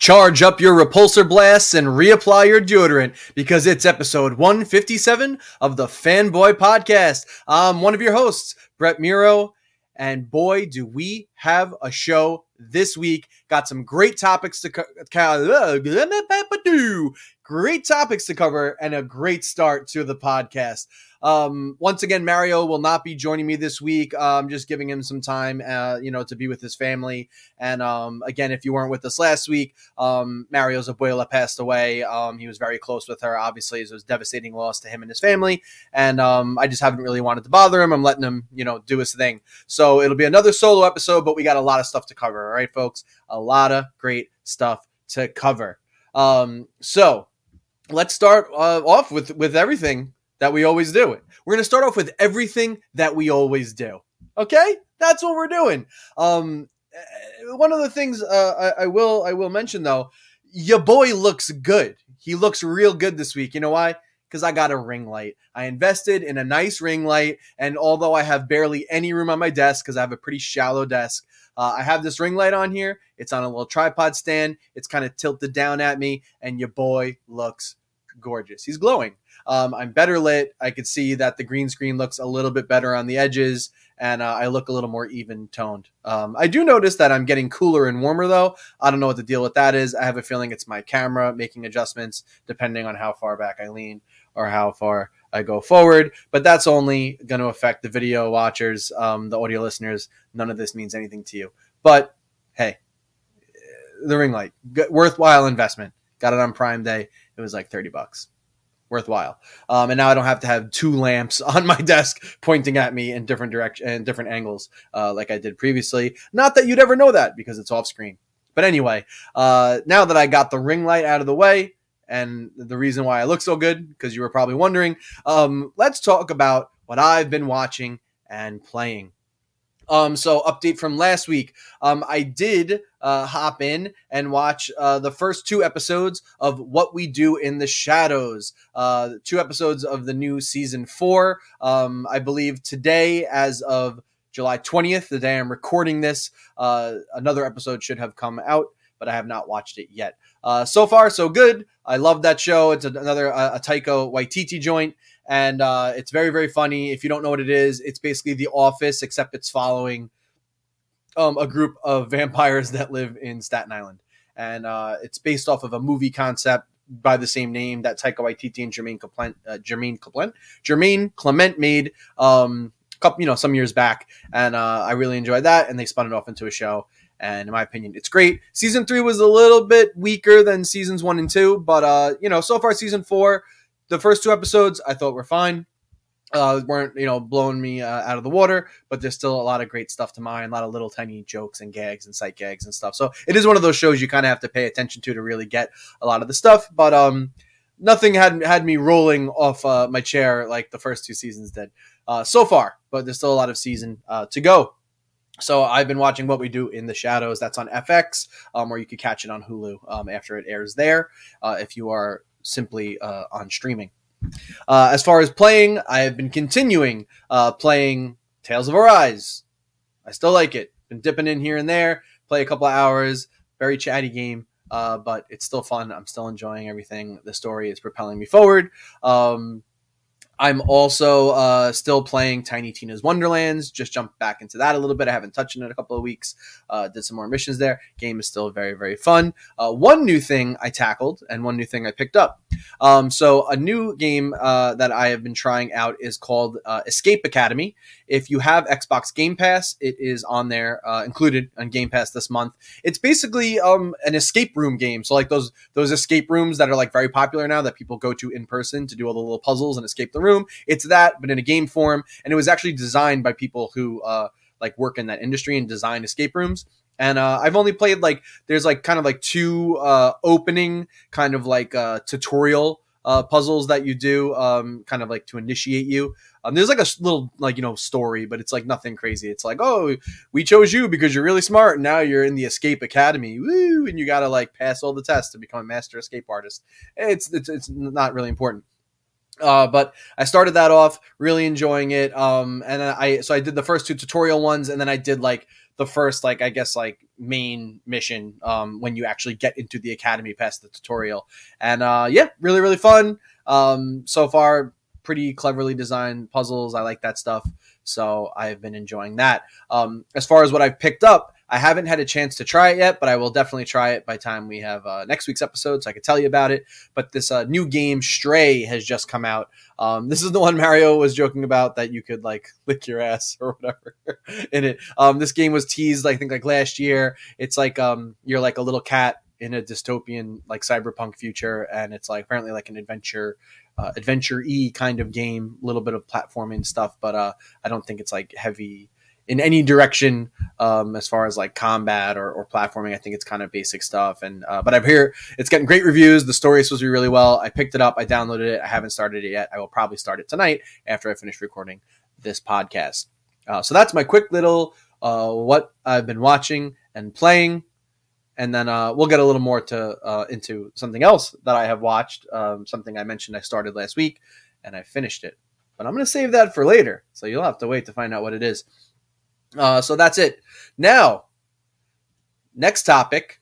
Charge up your repulsor blasts and reapply your deodorant because it's episode 157 of the Fanboy Podcast. I'm one of your hosts, Brett Miro, and boy, do we have a show this week. Got some great topics to cover. Great topics to cover and a great start to the podcast. Um, once again, Mario will not be joining me this week. I'm um, just giving him some time, uh, you know, to be with his family. And um, again, if you weren't with us last week, um, Mario's abuela passed away. Um, he was very close with her. Obviously, it was a devastating loss to him and his family. And um, I just haven't really wanted to bother him. I'm letting him, you know, do his thing. So it'll be another solo episode, but we got a lot of stuff to cover. All right, folks, a lot of great stuff to cover. So let's start uh, off with with everything that we always do. We're going to start off with everything that we always do. Okay? That's what we're doing. Um, eh, one of the things uh, I, I will I will mention though, your boy looks good. He looks real good this week. You know why? Because I got a ring light. I invested in a nice ring light, and although I have barely any room on my desk because I have a pretty shallow desk, uh, I have this ring light on here. It's on a little tripod stand. It's kind of tilted down at me, and your boy looks gorgeous. He's glowing. Um, I'm better lit. I could see that the green screen looks a little bit better on the edges, and uh, I look a little more even toned. Um, I do notice that I'm getting cooler and warmer though. I don't know what the deal with that is. I have a feeling it's my camera making adjustments depending on how far back I lean or how far I go forward. But that's only going to affect the video watchers, um, the audio listeners. None of this means anything to you. But hey, the ring light, worthwhile investment. Got it on Prime Day. It was like 30 bucks. Worthwhile. Um, and now I don't have to have two lamps on my desk pointing at me in different direction and different angles uh, like I did previously. Not that you'd ever know that because it's off screen. But anyway, uh, now that I got the ring light out of the way, and the reason why I look so good, because you were probably wondering, um, let's talk about what I've been watching and playing. Um, so update from last week. Um, I did uh, hop in and watch uh, the first two episodes of What We Do in the Shadows. Uh, two episodes of the new season four. Um, I believe today, as of July 20th, the day I'm recording this, uh, another episode should have come out, but I have not watched it yet. Uh, so far, so good. I love that show. It's another uh, a Taika Waititi joint and uh, it's very very funny. If you don't know what it is, it's basically The Office, except it's following um, a group of vampires that live in Staten Island, and uh, it's based off of a movie concept by the same name that Taika Waititi and Jemaine Clement, uh, Jemaine Clement, Jemaine Clement made, um, couple, you know, some years back, and uh, I really enjoyed that, and they spun it off into a show. And in my opinion, it's great. Season three was a little bit weaker than seasons one and two, but uh, you know, so far season four the first two episodes I thought were fine. Uh, weren't you know blowing me uh, out of the water, but there's still a lot of great stuff to mine, a lot of little tiny jokes and gags and sight gags and stuff. So it is one of those shows you kind of have to pay attention to to really get a lot of the stuff. But um, nothing had had me rolling off uh, my chair like the first two seasons did uh, so far. But there's still a lot of season uh, to go. So I've been watching What We Do in the Shadows. That's on FX, um, or you could catch it on Hulu um, after it airs there. Uh, if you are simply uh, on streaming. Uh, as far as playing, I have been continuing uh, playing Tales of Arise. I still like it. Been dipping in here and there, play a couple of hours. Very chatty game, uh, but it's still fun. I'm still enjoying everything. The story is propelling me forward. Um, I'm also uh, still playing Tiny Tina's Wonderlands. Just jumped back into that a little bit. I haven't touched it in a couple of weeks. Uh, did some more missions there. Game is still very, very fun. Uh, one new thing I tackled and one new thing I picked up. Um, so a new game uh, that I have been trying out is called uh, Escape Academy. If you have Xbox Game Pass, it is on there, uh, included on Game Pass this month. It's basically um, an escape room game. So like those those escape rooms that are like very popular now that people go to in person to do all the little puzzles and escape the room. It's that, but in a game form. And it was actually designed by people who uh, like work in that industry and design escape rooms. And uh, I've only played like there's like kind of like two uh, opening kind of like uh, tutorial uh, puzzles that you do, um, kind of like to initiate you. Um, there's like a little like you know story, but it's like nothing crazy. It's like oh, we chose you because you're really smart, and now you're in the Escape Academy, woo, and you got to like pass all the tests to become a master escape artist. It's it's it's not really important. Uh, but I started that off really enjoying it. Um, and I so I did the first two tutorial ones, and then I did like the first like I guess like main mission um, when you actually get into the academy past the tutorial. And uh, yeah, really really fun. Um, so far, pretty cleverly designed puzzles. I like that stuff. So I've been enjoying that. Um, as far as what I've picked up, I haven't had a chance to try it yet, but I will definitely try it by time we have uh, next week's episode, so I can tell you about it. But this uh, new game, Stray, has just come out. Um, this is the one Mario was joking about that you could like lick your ass or whatever in it. Um, this game was teased, I think, like last year. It's like um, you're like a little cat in a dystopian like cyberpunk future, and it's like apparently like an adventure uh, adventure e kind of game, a little bit of platforming stuff, but uh, I don't think it's like heavy in any direction um, as far as like combat or, or platforming. I think it's kind of basic stuff. And uh, but I've heard it's getting great reviews. The story is supposed to be really well. I picked it up. I downloaded it. I haven't started it yet. I will probably start it tonight after I finish recording this podcast. Uh, so that's my quick little uh, what I've been watching and playing. And then uh, we'll get a little more to uh, into something else that I have watched. Um, something I mentioned I started last week, and I finished it. But I'm going to save that for later, so you'll have to wait to find out what it is. Uh, so that's it. Now, next topic,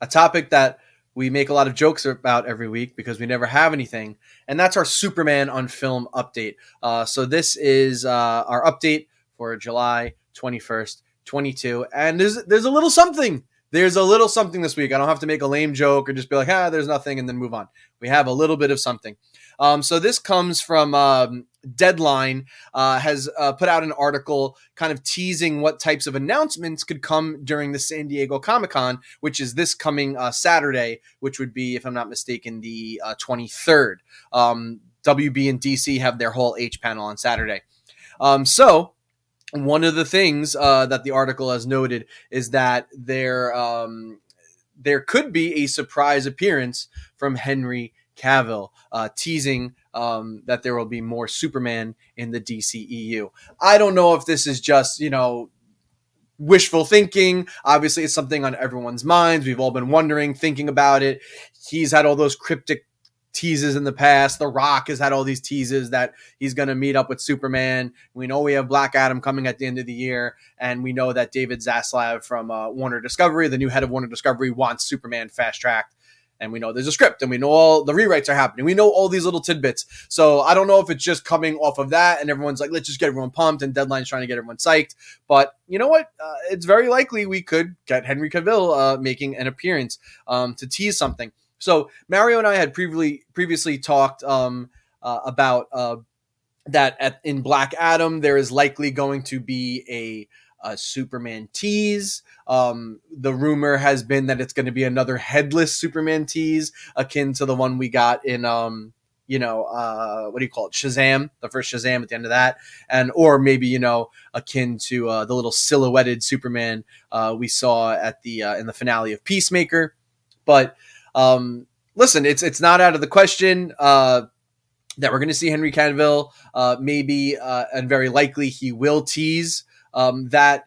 a topic that we make a lot of jokes about every week because we never have anything, and that's our Superman on film update. Uh, so this is uh, our update for July 21st, 22, and there's there's a little something. There's a little something this week. I don't have to make a lame joke or just be like, ah, there's nothing, and then move on. We have a little bit of something. Um, so this comes from um, Deadline uh, has uh, put out an article kind of teasing what types of announcements could come during the San Diego Comic Con, which is this coming uh, Saturday, which would be, if I'm not mistaken, the 23rd. Uh, um, WB and DC have their Hall H panel on Saturday. Um, so, one of the things uh, that the article has noted is that there um, there could be a surprise appearance from Henry Cavill, uh, teasing um, that there will be more Superman in the DCEU. I don't know if this is just, you know, wishful thinking. Obviously, it's something on everyone's minds. We've all been wondering, thinking about it. He's had all those cryptic teases in the past. The Rock has had all these teases that he's going to meet up with Superman. We know we have Black Adam coming at the end of the year, and we know that David Zaslav from uh, Warner Discovery, the new head of Warner Discovery, wants Superman fast tracked and we know there's a script and we know all the rewrites are happening. We know all these little tidbits. So I don't know if it's just coming off of that and everyone's like, let's just get everyone pumped and Deadline's trying to get everyone psyched. But you know what? Uh, it's very likely we could get Henry Cavill uh, making an appearance um, to tease something. So Mario and I had previously previously talked um, uh, about uh, that at, in Black Adam there is likely going to be a a Superman tease. Um, the rumor has been that it's going to be another headless Superman tease, akin to the one we got in, um, you know, uh, what do you call it? Shazam, the first Shazam at the end of that, and or maybe you know, akin to uh, the little silhouetted Superman uh, we saw at the uh, in the finale of Peacemaker. But um, listen, it's it's not out of the question uh, that we're going to see Henry Cavill. Uh, maybe uh, and very likely he will tease um, that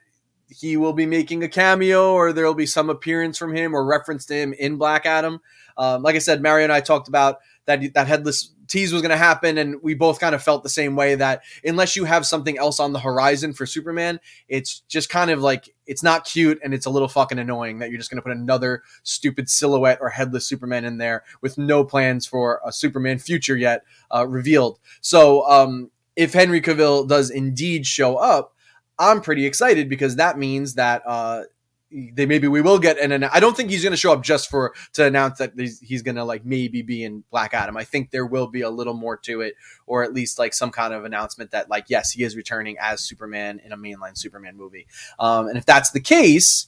he will be making a cameo or there will be some appearance from him or reference to him in Black Adam. Um, like I said, Mario and I talked about that that headless tease was going to happen, and we both kind of felt the same way that unless you have something else on the horizon for Superman, it's just kind of like it's not cute and it's a little fucking annoying that you're just going to put another stupid silhouette or headless Superman in there with no plans for a Superman future yet uh, revealed. So um, if Henry Cavill does indeed show up, I'm pretty excited because that means that uh, they maybe we will get an. I don't think he's going to show up just for to announce that he's, he's going to like maybe be in Black Adam. I think there will be a little more to it, or at least like some kind of announcement that like yes, he is returning as Superman in a mainline Superman movie. Um, and if that's the case,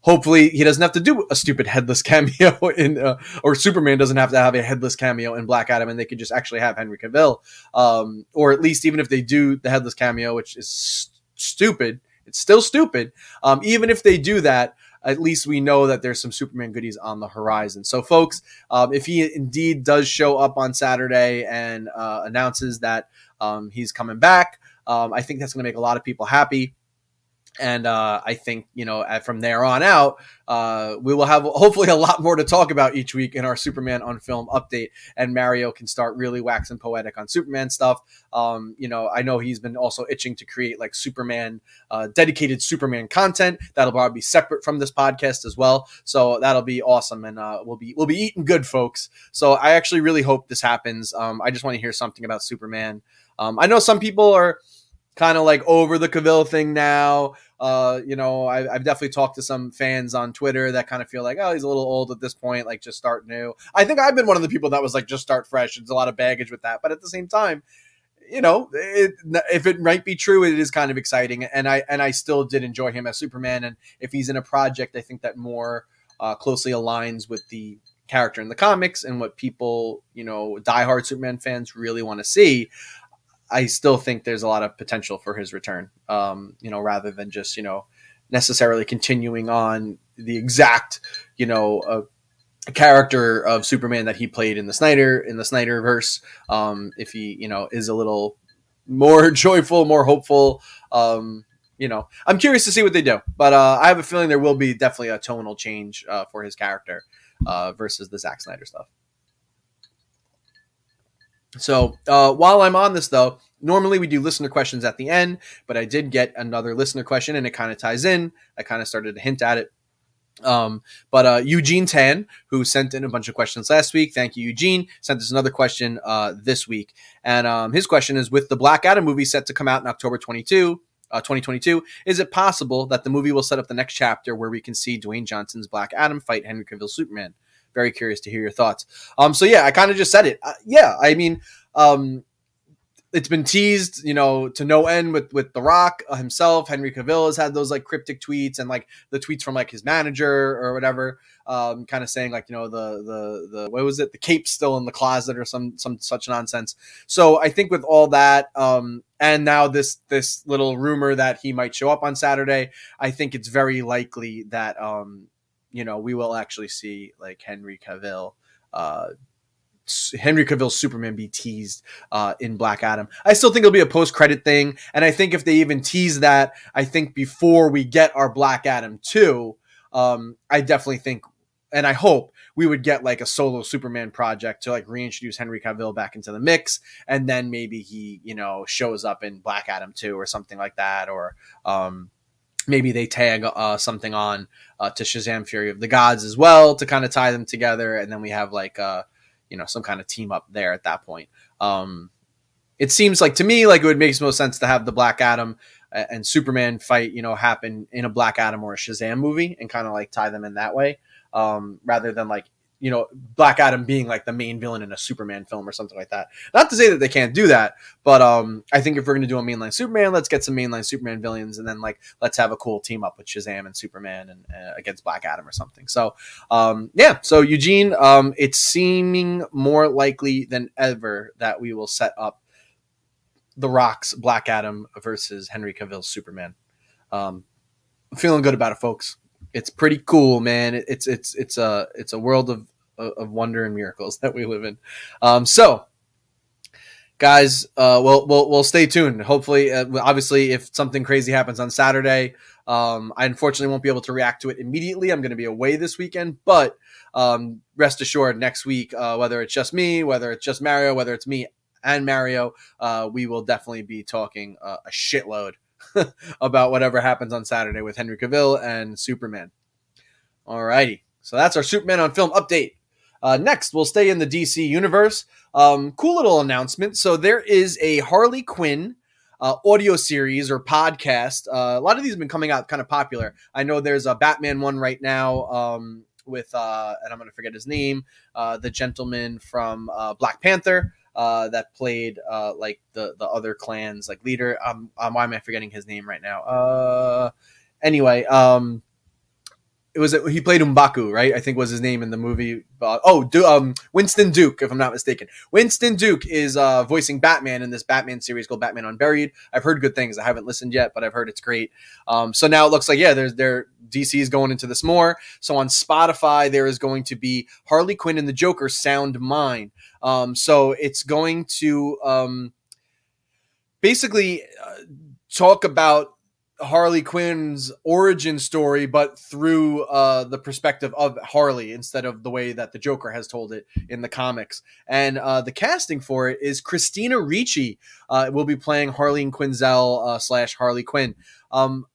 hopefully he doesn't have to do a stupid headless cameo in uh, or superman doesn't have to have a headless cameo in black adam and they could just actually have henry cavill um, or at least even if they do the headless cameo which is stupid. It's still stupid. Um, even if they do that, at least we know that there's some Superman goodies on the horizon. So, folks, um, if he indeed does show up on Saturday and uh, announces that um, he's coming back, um, I think that's going to make a lot of people happy. And uh, I think you know from there on out, uh, we will have hopefully a lot more to talk about each week in our Superman on film update, and Mario can start really waxing poetic on Superman stuff. Um, you know, I know he's been also itching to create like Superman uh, dedicated Superman content that'll probably be separate from this podcast as well. So that'll be awesome, and uh, we'll be we'll be eating good, folks. So I actually really hope this happens. Um, I just want to hear something about Superman. Um, I know some people are kind of like over the Cavill thing now. Uh, you know, I, have definitely talked to some fans on Twitter that kind of feel like, oh, he's a little old at this point, like just start new. I think I've been one of the people that was like, just start fresh. There's a lot of baggage with that, but at the same time, you know, it, if it might be true, it is kind of exciting, and I and I still did enjoy him as Superman. And if he's in a project, I think that more uh, closely aligns with the character in the comics and what people, you know, diehard Superman fans really want to see. I still think there's a lot of potential for his return. Um, you know, rather than just you know necessarily continuing on the exact you know uh, character of Superman that he played in the Snyder in the Snyderverse. Um, if he you know is a little more joyful, more hopeful. Um, you know, I'm curious to see what they do, but uh, I have a feeling there will be definitely a tonal change uh, for his character uh, versus the Zack Snyder stuff. So uh, while I'm on this, though, normally we do listener questions at the end, but I did get another listener question, and it kind of ties in. I kind of started to hint at it. Um, but uh, Eugene Tan, who sent in a bunch of questions last week, thank you, Eugene, sent us another question uh, this week, and um, his question is: With the Black Adam movie set to come out in October 22. Uh, 2022. Is it possible that the movie will set up the next chapter where we can see Dwayne Johnson's Black Adam fight Henry Cavill's Superman? Very curious to hear your thoughts. Um, so yeah, I kind of just said it. Uh, yeah, I mean, um, it's been teased, you know, to no end with with The Rock uh, himself. Henry Cavill has had those like cryptic tweets and like the tweets from like his manager or whatever, um, kind of saying like you know the the the what was it the cape's still in the closet or some some such nonsense. So I think with all that, um, and now this this little rumor that he might show up on Saturday, I think it's very likely that um, you know, we will actually see like Henry Cavill, uh, Henry Cavill's Superman be teased uh, in Black Adam. I still think it'll be a post credit thing, and I think if they even tease that, I think before we get our Black Adam two, um, I definitely think, and I hope we would get like a solo Superman project to like reintroduce Henry Cavill back into the mix, and then maybe he, you know, shows up in Black Adam two or something like that, or um, maybe they tag uh, something on uh, to Shazam Fury of the Gods as well to kind of tie them together, and then we have like uh, you know some kind of team up there at that point. Um, it seems like to me like it would make most sense to have the Black Adam and Superman fight, you know, happen in a Black Adam or a Shazam movie and kind of like tie them in that way, um, rather than like you know Black Adam being like the main villain in a Superman film or something like that. Not to say that they can't do that, but um, I think if we're gonna do a mainline Superman, let's get some mainline Superman villains, and then like let's have a cool team up with Shazam and Superman and uh, against Black Adam or something. So um, yeah, so Eugene, um, it's seeming more likely than ever that we will set up the Rock's Black Adam versus Henry Cavill's Superman. Um, feeling good about it, folks it's pretty cool, man. It's it's it's a it's a world of of wonder and miracles that we live in. Um, so, guys, uh, we'll, we'll we'll stay tuned. Hopefully, uh, obviously, if something crazy happens on Saturday, um, I unfortunately won't be able to react to it immediately. I'm going to be away this weekend, but um, rest assured, next week, uh, whether it's just me, whether it's just Mario, whether it's me and Mario, uh, we will definitely be talking uh, a shitload about whatever happens on Saturday with Henry Cavill and Superman. Alrighty, so that's our Superman on film update. Uh, next, we'll stay in the DC universe. Um, cool little announcement. So there is a Harley Quinn uh, audio series or podcast. Uh, a lot of these have been coming out kind of popular. I know there's a Batman one right now um, with, uh, and I'm going to forget his name, uh, the gentleman from uh, Black Panther. Uh, that played like the the other clans like leader. Um, um, why am I forgetting his name right now? Anyway, um, it was he played Mbaku, right? I think was his name in the movie. Oh, du- um, Winston Duke, if I'm not mistaken. Winston Duke is uh, voicing Batman in this Batman series called Batman Unburied. I've heard good things. I haven't listened yet, but I've heard it's great. Um, so now it looks like yeah, there's there DC is going into this more. So on Spotify there is going to be Harley Quinn and the Joker Sound Mind. Um, so it's going to um, basically uh, talk about Harley Quinn's origin story, but through uh, the perspective of Harley instead of the way that the Joker has told it in the comics. And uh, the casting for it is Christina Ricci uh, will be playing Harley Quinzel uh, slash Harley Quinn. Um,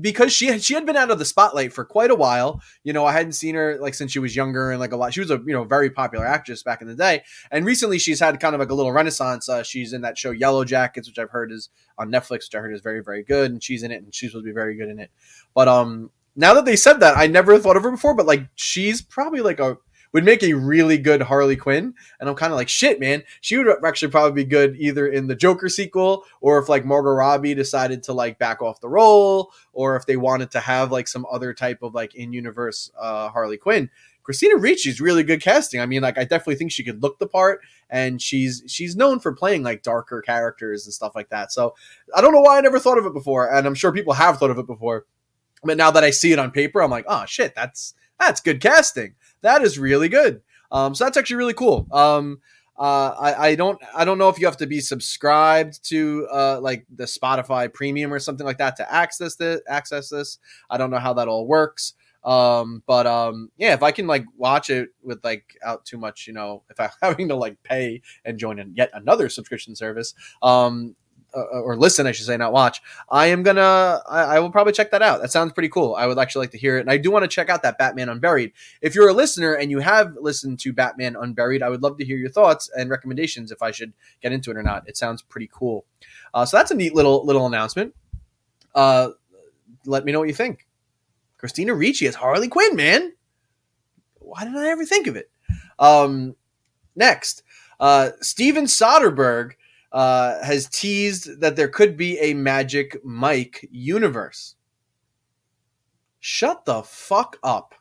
because she had, she had been out of the spotlight for quite a while. You know, I hadn't seen her like since she was younger and like a lot. She was a you know very popular actress back in the day, and recently she's had kind of like a little renaissance. Uh, she's in that show Yellowjackets, which I've heard is on Netflix, which I heard is very very good, and she's in it, and she's supposed to be very good in it. But um, now that they said that, I never thought of her before, but like she's probably like a would make a really good Harley Quinn. And I'm kind of like, shit, man. She would actually probably be good either in the Joker sequel or if like Margot Robbie decided to like back off the role or if they wanted to have like some other type of like in universe uh, Harley Quinn. Christina Ricci's really good casting. I mean, like I definitely think she could look the part, and she's she's known for playing like darker characters and stuff like that. So I don't know why I never thought of it before, and I'm sure people have thought of it before. But now that I see it on paper, I'm like, oh shit, that's that's good casting that is really good. Um, so that's actually really cool. Um, uh, I, I don't I don't know if you have to be subscribed to uh, like the Spotify Premium or something like that to access this. Access this. I don't know how that all works. Um, but um, yeah, if I can like watch it with like out too much, you know, if I'm having to like pay and join in yet another subscription service, um, uh, or listen, I should say, not watch. I am gonna, I, I, will probably check that out. That sounds pretty cool. I would actually like to hear it, and I do want to check out that Batman Unburied. If you're a listener and you have listened to Batman Unburied, I would love to hear your thoughts and recommendations if I should get into it or not. It sounds pretty cool. Uh, so that's a neat little little announcement. Uh, let me know what you think. Christina Ricci as Harley Quinn, man. Why didn't I ever think of it? Um, next, uh, Steven Soderbergh uh, has teased that there could be a Magic Mike universe. Shut the fuck up.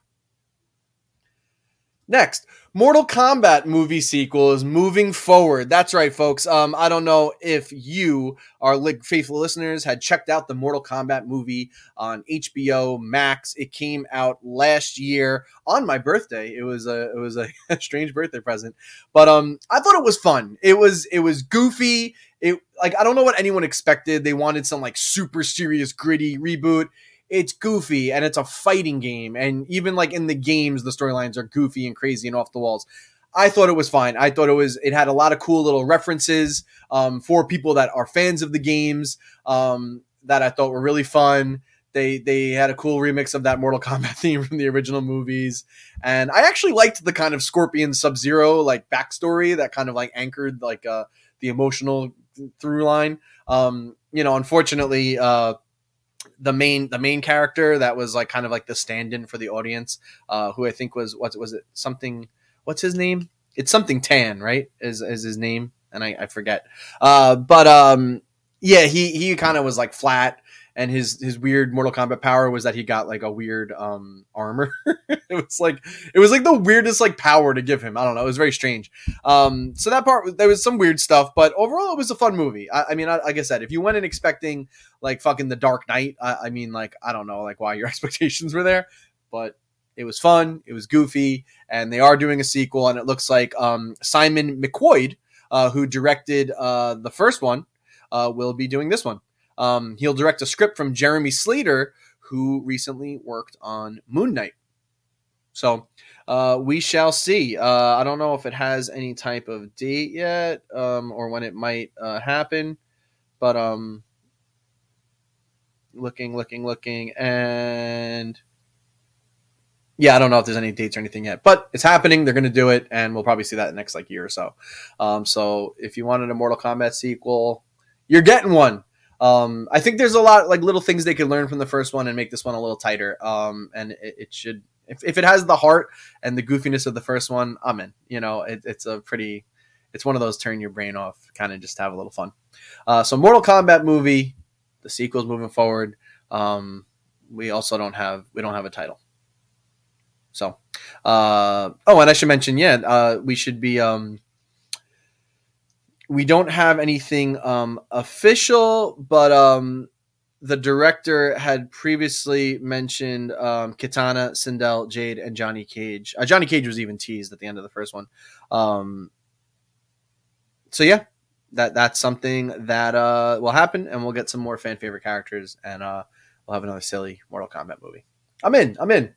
Next, Mortal Kombat movie sequel is moving forward. That's right, folks. Um, I don't know if you, our faithful listeners, had checked out the Mortal Kombat movie on HBO Max. It came out last year on my birthday. It was a it was a strange birthday present, but um, I thought it was fun. It was it was goofy. It like I don't know what anyone expected. They wanted some like super serious, gritty reboot it's goofy and it's a fighting game. And even like in the games, the storylines are goofy and crazy and off the walls. I thought it was fine. I thought it was it had a lot of cool little references um, for people that are fans of the games um, that I thought were really fun. They they had a cool remix of that Mortal Kombat theme from the original movies, and I actually liked the kind of Scorpion Sub Zero like backstory that kind of like anchored like uh, the emotional through line. Um, you know, unfortunately, uh, the main the main character that was like kind of like the stand-in for the audience, uh, who I think was what was it something? What's his name? It's something Tan, right? Is is his name? And I, I forget. Uh, but um, yeah, he he kind of was like flat and his his weird Mortal Kombat power was that he got like a weird um armor. it was like it was like the weirdest like power to give him. I don't know. It was very strange. Um, so that part there was some weird stuff, but overall it was a fun movie. I, I mean, I, like I said, if you went in expecting like fucking the Dark Knight, I, I mean, like I don't know, like why your expectations were there, but it was fun. It was goofy, and they are doing a sequel, and it looks like um, Simon McQuoid, uh, who directed uh, the first one, uh, will be doing this one. Um, he'll direct a script from Jeremy Slater, who recently worked on Moon Knight. So uh, we shall see. Uh, I don't know if it has any type of date yet um, or when it might uh, happen, but um, looking, looking, looking, and yeah, I don't know if there's any dates or anything yet, but it's happening. They're going to do it, and we'll probably see that next like year or so. Um, so if you wanted a Mortal Kombat sequel, you're getting one. Um, I think there's a lot like little things they could learn from the first one and make this one a little tighter. Um, and it, it should, if, if it has the heart and the goofiness of the first one, I'm in. You know, it, it's a pretty, it's one of those turn your brain off, kind of just have a little fun. Uh, so Mortal Kombat movie, the sequel's moving forward. Um, we also don't have we don't have a title. So, uh, oh, and I should mention, yeah, uh, we should be um, we don't have anything um, official, but um, the director had previously mentioned um, Kitana, Sindel, Jade, and Johnny Cage. Uh, Johnny Cage was even teased at the end of the first one. Um, so yeah, that that's something that uh, will happen, and we'll get some more fan favorite characters, and uh, we'll have another silly Mortal Kombat movie. I'm in. I'm in.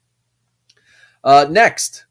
Uh, next,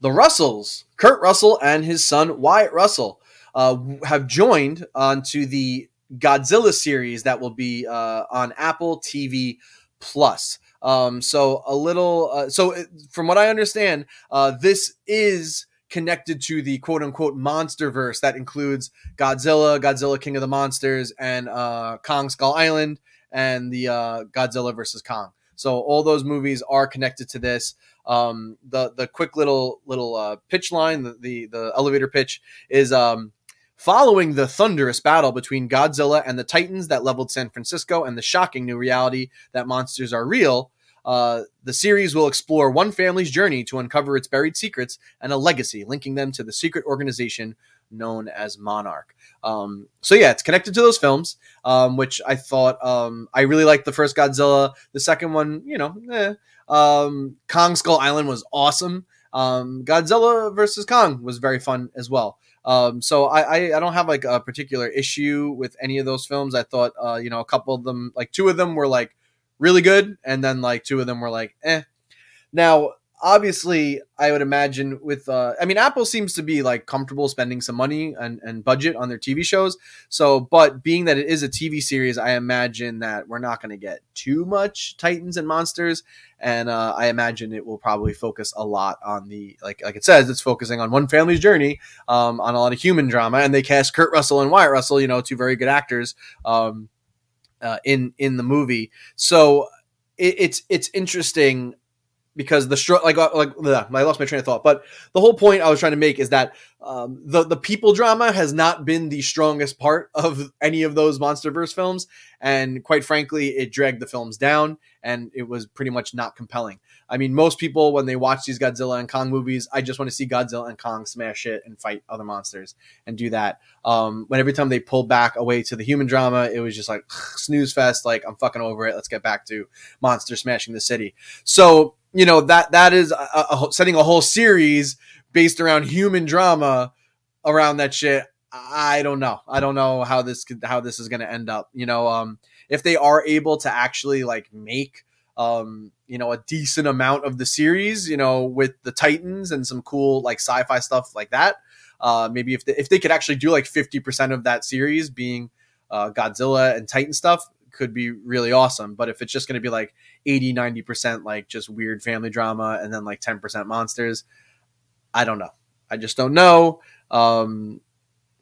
the Russells, Kurt Russell and his son Wyatt Russell, uh, have joined onto the Godzilla series that will be uh, on Apple TV Plus. Um, so a little, uh, so from what I understand, uh, this is connected to the quote unquote monster verse that includes Godzilla, Godzilla King of the Monsters, and uh, Kong Skull Island, and the uh, Godzilla versus Kong. So all those movies are connected to this. Um, the the quick little little uh, pitch line, the, the, the elevator pitch is um, following the thunderous battle between Godzilla and the Titans that leveled San Francisco, and the shocking new reality that monsters are real. Uh, the series will explore one family's journey to uncover its buried secrets and a legacy linking them to the secret organization known as Monarch. Um, so yeah, it's connected to those films, um, which I thought um, I really liked the first Godzilla. The second one, you know, eh. Um, Kong Skull Island was awesome. Um, Godzilla versus Kong was very fun as well. Um, so I, I, I don't have like a particular issue with any of those films. I thought uh, you know a couple of them, like two of them, were like really good, and then like two of them were like eh. Now, obviously, I would imagine with uh, I mean, Apple seems to be like comfortable spending some money and, and budget on their TV shows. So, but being that it is a TV series, I imagine that we're not going to get too much Titans and monsters, and uh, I imagine it will probably focus a lot on the like like it says, it's focusing on one family's journey, um, on a lot of human drama, and they cast Kurt Russell and Wyatt Russell, you know, two very good actors. Um, uh, in in the movie. So it, it's it's interesting because the like uh, like ugh, I lost my train of thought. But the whole point I was trying to make is that um, the the people drama has not been the strongest part of any of those MonsterVerse films, and quite frankly, it dragged the films down, and it was pretty much not compelling. I mean, most people when they watch these Godzilla and Kong movies, I just want to see Godzilla and Kong smash shit and fight other monsters and do that. Um, when every time they pulled back away to the human drama, it was just like snooze fest. Like I'm fucking over it. Let's get back to monster smashing the city. So you know that that is a, a, setting a whole series based around human drama around that shit. I don't know. I don't know how this could, how this is going to end up. You know, um, if they are able to actually like make um, you know, a decent amount of the series, you know, with the Titans and some cool like sci-fi stuff like that. Uh, maybe if they, if they could actually do like 50% of that series being uh, Godzilla and Titan stuff, could be really awesome. But if it's just going to be like 80, 90% like just weird family drama and then like 10% monsters, I don't know. I just don't know. Um,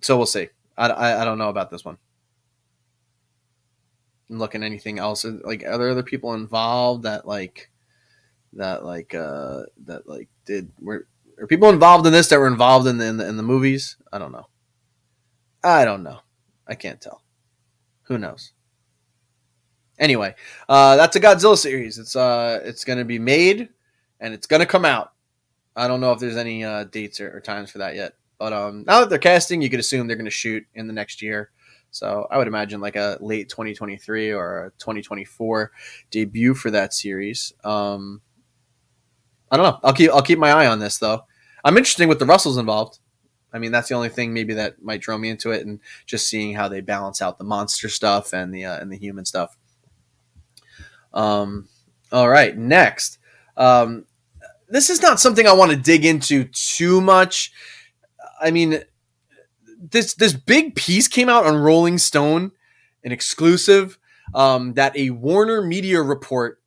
so we'll see. I, I, I don't know about this one. I'm looking anything else. Like, are there other people involved that like that like uh that like did were are people involved in this that were involved in the, in the in the movies? I don't know. I don't know. I can't tell. Who knows? Anyway, uh, that's a Godzilla series. It's uh, it's gonna be made and it's gonna come out. I don't know if there's any uh, dates or, or times for that yet, but um, now that they're casting, you could assume they're gonna shoot in the next year. So I would imagine like a late 2023 or a 2024 debut for that series. Um, I don't know. I'll keep I'll keep my eye on this though. I'm interested with the Russells involved. I mean, that's the only thing maybe that might draw me into it, and just seeing how they balance out the monster stuff and the uh, and the human stuff. Um, all right, next. Um, this is not something I want to dig into too much. I mean, this this big piece came out on Rolling Stone, an exclusive, um, that a Warner Media report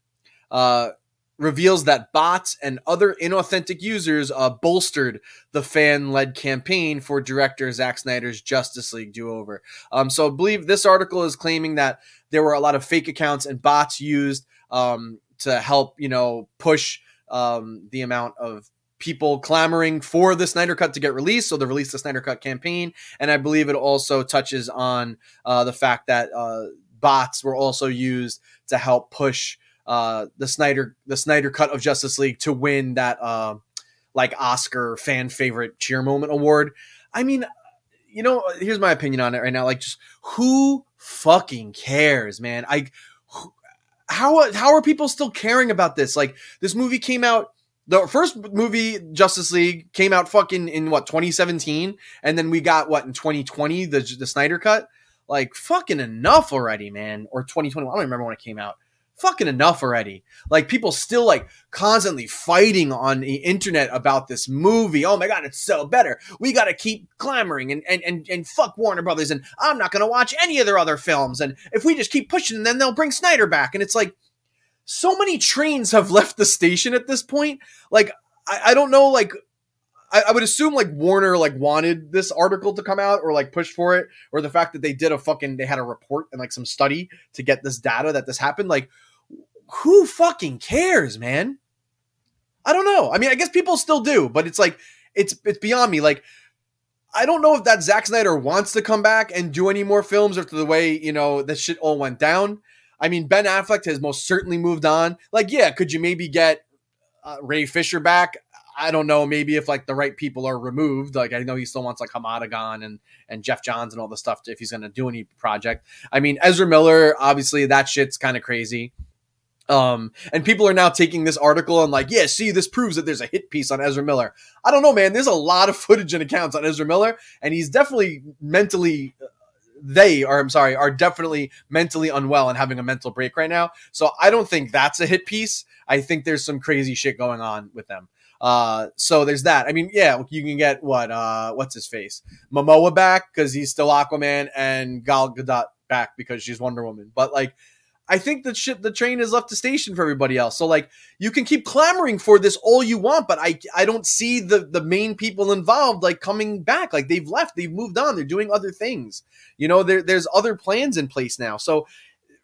uh, reveals that bots and other inauthentic users uh, bolstered the fan-led campaign for director Zack Snyder's Justice League do-over. Um, so I believe this article is claiming that there were a lot of fake accounts and bots used um, to help, you know, push um, the amount of people clamoring for the Snyder Cut to get released. So the release the Snyder Cut campaign, and I believe it also touches on uh, the fact that uh, bots were also used to help push uh, the Snyder the Snyder Cut of Justice League to win that uh, like Oscar fan favorite cheer moment award. I mean, you know, here's my opinion on it right now. Like, just who fucking cares, man? I how how are people still caring about this? Like, this movie came out the first movie Justice League came out fucking in what 2017 and then we got what in 2020 the the Snyder cut like fucking enough already man or 2021 I don't remember when it came out fucking enough already. Like people still like constantly fighting on the internet about this movie. Oh my god it's so better. We got to keep clamoring and, and and and fuck Warner Brothers and I'm not to watch any of their other films. And if we just keep pushing then they'll bring Snyder back. And it's like so many trains have left the station at this point. Like, I, I don't know, like, I, I, would assume like Warner like wanted this article to come out or like push for it, or the fact that they did a fucking they had a report and like some study to get this data that this happened. Like, who fucking cares, man? I don't know. I mean, I guess people still do, but it's like it's it's beyond me. Like, I don't know if that Zack Snyder wants to come back and do any more films after the way you know this shit all went down. I mean, Ben Affleck has most certainly moved on. Like, yeah, could you maybe get uh, Ray Fisher back? I don't know. Maybe if like the right people are removed, like I know he still wants like Hamada gone and and Geoff Johns and all the stuff if he's going to do any project. I mean, Ezra Miller, obviously that shit's kind of crazy. Um, and people are now taking this article and like, yeah, see, this proves that there's a hit piece on Ezra Miller. I don't know, man. There's a lot of footage and accounts on Ezra Miller, and he's definitely mentally they are I'm sorry are definitely mentally unwell and having a mental break right now. So I don't think that's a hit piece. I think there's some crazy shit going on with them. Uh, so there's that. I mean, yeah, you can get what uh, what's his face, Momoa back because he's still Aquaman, and Gal Gadot back because she's Wonder Woman. But like, I think the shit the train has left the station for everybody else. So like you can keep clamoring for this all you want, but I I don't see the the main people involved like coming back. Like they've left, they've moved on, they're doing other things. You know, there there's other plans in place now. So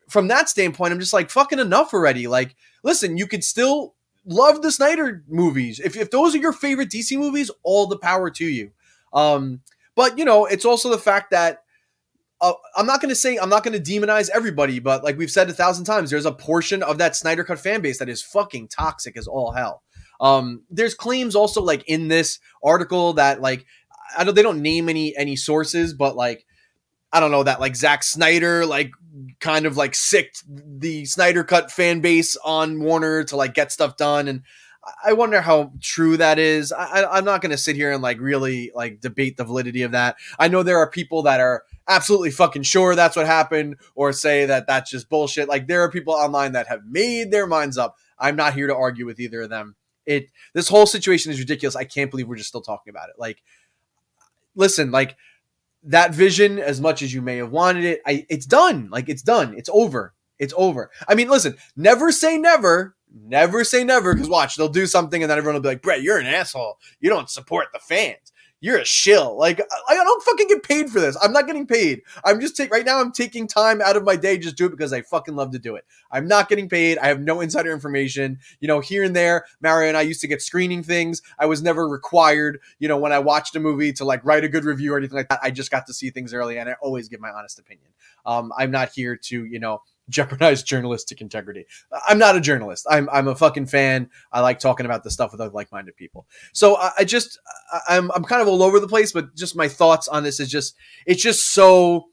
from that standpoint, I'm just like fucking enough already. Like, listen, you could still love the Snyder movies. If if those are your favorite DC movies, all the power to you. Um, but you know, it's also the fact that uh, I'm not going to say I'm not going to demonize everybody, but like we've said a thousand times, there's a portion of that Snyder Cut fan base that is fucking toxic as all hell. Um, there's claims also like in this article that like I don't they don't name any any sources, but like I don't know that like Zack Snyder like kind of like sicked the Snyder Cut fan base on Warner to like get stuff done and I wonder how true that is. I, am not going to sit here and like really like debate the validity of that. I know there are people that are absolutely fucking sure that's what happened or say that that's just bullshit. Like there are people online that have made their minds up. I'm not here to argue with either of them. It this whole situation is ridiculous. I can't believe we're just still talking about it. Like listen, like that vision as much as you may have wanted it, I it's done. Like it's done. It's over. It's over. I mean, listen, never say never Never say never because watch, they'll do something and then everyone will be like, Brett, you're an asshole. You don't support the fans. You're a shill. Like, I don't fucking get paid for this. I'm not getting paid. I'm just right now, I'm taking time out of my day just do it because I fucking love to do it. I'm not getting paid. I have no insider information. You know, here and there, Mario and I used to get screening things. I was never required, you know, when I watched a movie to like write a good review or anything like that. I just got to see things early and I always give my honest opinion. Um, I'm not here to, you know, jeopardize journalistic integrity. I'm not a journalist. I'm I'm a fucking fan. I like talking about this stuff with other like-minded people. So I, I just I, I'm I'm kind of all over the place, but just my thoughts on this is just it's just so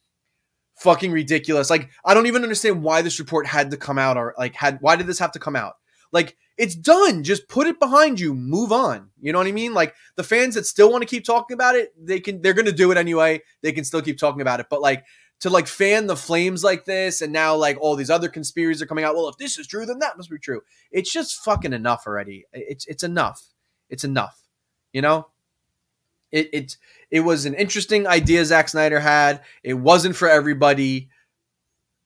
fucking ridiculous. Like I don't even understand why this report had to come out or like had why did this have to come out? Like it's done. Just put it behind you. Move on. You know what I mean? Like the fans that still want to keep talking about it, they can they're going to do it anyway. They can still keep talking about it. But like to like fan the flames like this and now like all these other conspiracies are coming out well if this is true then that must be true. It's just fucking enough already. It's it's enough. It's enough you know? It it it was an interesting idea Zack Snyder had. It wasn't for everybody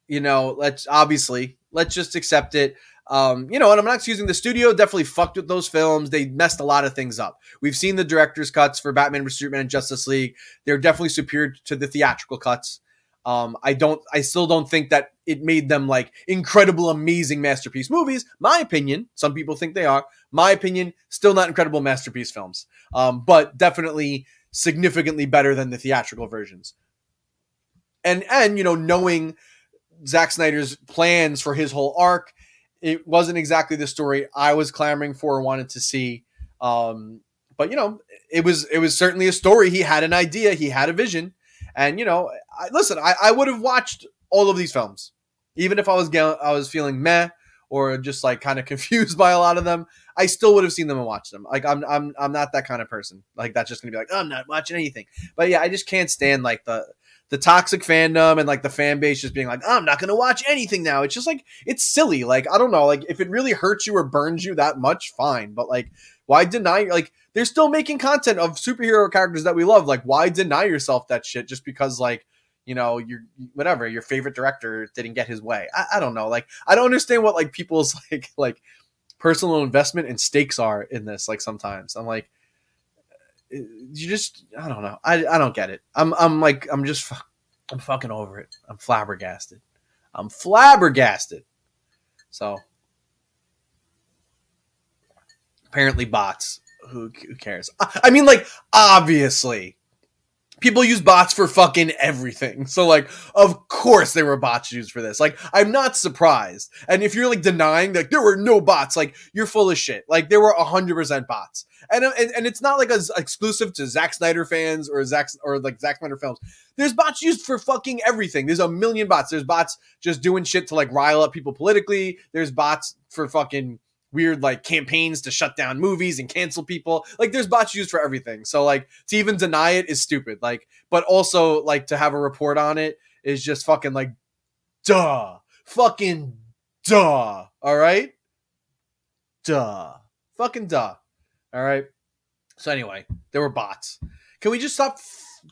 you know? Let's obviously let's just accept it. Um, you know, and I'm not excusing. The studio definitely fucked with those films. They messed a lot of things up. We've seen the director's cuts for Batman vs Superman and Justice League. They're definitely superior to the theatrical cuts. Um, I don't, I still don't think that it made them like incredible, amazing masterpiece movies. My opinion, some people think they are. My opinion, still not incredible masterpiece films, um, but definitely significantly better than the theatrical versions. And and you know, knowing Zack Snyder's plans for his whole arc, it wasn't exactly the story I was clamoring for or wanted to see. Um, but you know, it was it was certainly a story. He had an idea, he had a vision and you know, I, listen, I, I would have watched all of these films, even if I was I was feeling meh or just like kind of confused by a lot of them, I still would have seen them and watched them. Like I'm I'm I'm not that kind of person. Like that's just gonna be like, oh, I'm not watching anything. But yeah, I just can't stand like the the toxic fandom and like the fan base just being like, oh, I'm not gonna watch anything now. It's just like it's silly. Like I don't know. Like if it really hurts you or burns you that much, fine. But like, why deny? Like they're still making content of superhero characters that we love. Like why deny yourself that shit just because like you know, your whatever your favorite director didn't get his way. I, I don't know. Like, I don't understand what like people's like like personal investment and stakes are in this. Like, sometimes I'm like, you just I don't know. I I don't get it. I'm I'm like I'm just I'm fucking over it. I'm flabbergasted. I'm flabbergasted. So apparently bots. Who, who cares? I, I mean, like obviously people use bots for fucking everything. So like, of course there were bots used for this. Like, I'm not surprised. And if you're like denying that there were no bots, like you're full of shit. Like there were hundred percent bots. And, uh, and and it's not like a exclusive to Zack Snyder fans or Zack or like Zack Snyder films. There's bots used for fucking everything. There's a million bots. There's bots just doing shit to like rile up people politically. There's bots for fucking weird like campaigns to shut down movies and cancel people. Like there's bots used for everything. So like to even deny it is stupid. Like, but also like to have a report on it is just fucking like duh. Fucking duh. All right? Duh. Fucking duh. All right. So anyway, there were bots. Can we just stop?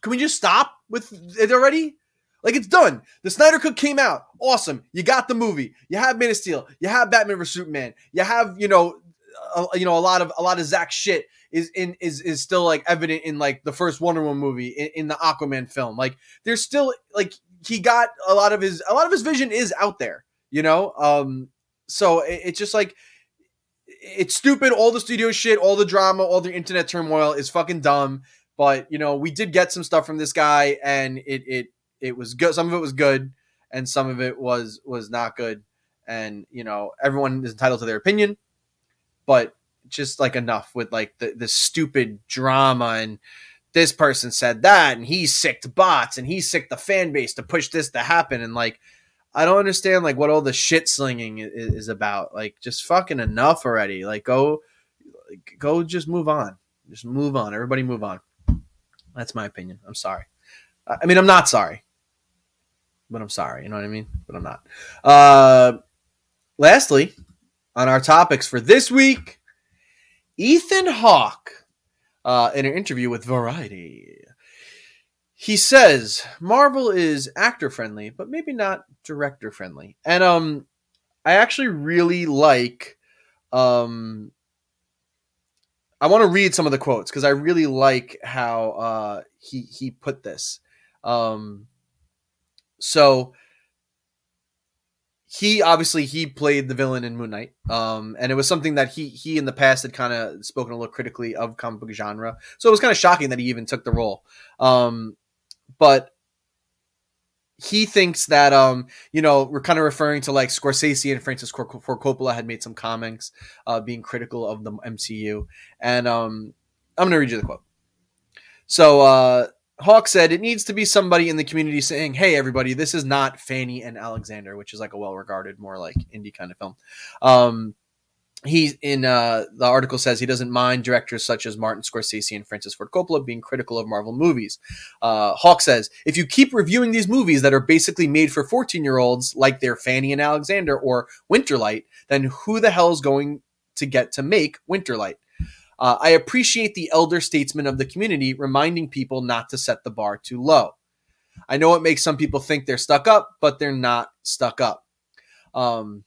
Can we just stop with it already? Like it's done. The Snyder Cut came out. Awesome. You got the movie. You have Man of Steel. You have Batman vs Superman. You have you know, a, you know a lot of a lot of Zack shit is in is is still like evident in like the first Wonder Woman movie in, in the Aquaman film. Like there's still like he got a lot of his a lot of his vision is out there. You know, um, so it, it's just like it's stupid. All the studio shit, all the drama, all the internet turmoil is fucking dumb. But you know, we did get some stuff from this guy, and it it it was good. Some of it was good, and some of it was was not good. And you know, everyone is entitled to their opinion, but just like enough with like the the stupid drama and this person said that and he sick to bots and he sick the fan base to push this to happen and like I don't understand like what all the shit slinging is, is about. Like just fucking enough already. Like go go just move on. Just move on. Everybody move on. That's my opinion. I'm sorry. I mean, I'm not sorry but I'm sorry. You know what I mean? But I'm not. Uh, lastly, on our topics for this week, Ethan Hawke, uh, in an interview with Variety, he says Marvel is actor friendly, but maybe not director friendly. And um, I actually really like um. I want to read some of the quotes because I really like how uh, he he put this. Um, so he obviously he played the villain in Moon Knight, um, and it was something that he he in the past had kind of spoken a little critically of comic book genre. So it was kind of shocking that he even took the role. Um, but he thinks that um, you know we're kind of referring to like Scorsese and Francis Ford Coppola had made some comments uh, being critical of the MCU, and um, I'm gonna read you the quote. So uh, Hawke said it needs to be somebody in the community saying, "Hey, everybody, this is not Fanny and Alexander," which is like a well-regarded, more like indie kind of film. Um, he in uh, the article says he doesn't mind directors such as Martin Scorsese and Francis Ford Coppola being critical of Marvel movies. Uh, Hawke says if you keep reviewing these movies that are basically made for 14 year olds, like they're Fanny and Alexander or Winter Light, then who the hell is going to get to make Winter Light? Uh, I appreciate the elder statesmen of the community reminding people not to set the bar too low. I know it makes some people think they're stuck up, but they're not stuck up. Um,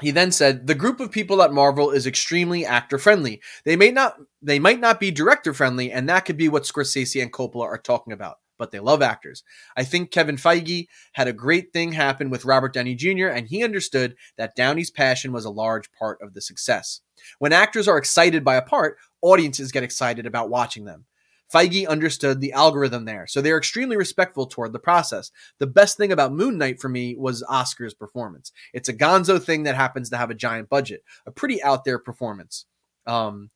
he then said, "The group of people at Marvel is extremely actor friendly. They may not they might not be director friendly, and that could be what Scorsese and Coppola are talking about but they love actors. I think Kevin Feige had a great thing happen with Robert Downey Jr., and he understood that Downey's passion was a large part of the success. When actors are excited by a part, audiences get excited about watching them. Feige understood the algorithm there, so they're extremely respectful toward the process. The best thing about Moon Knight for me was Oscar's performance. It's a gonzo thing that happens to have a giant budget, a pretty out there performance. Um,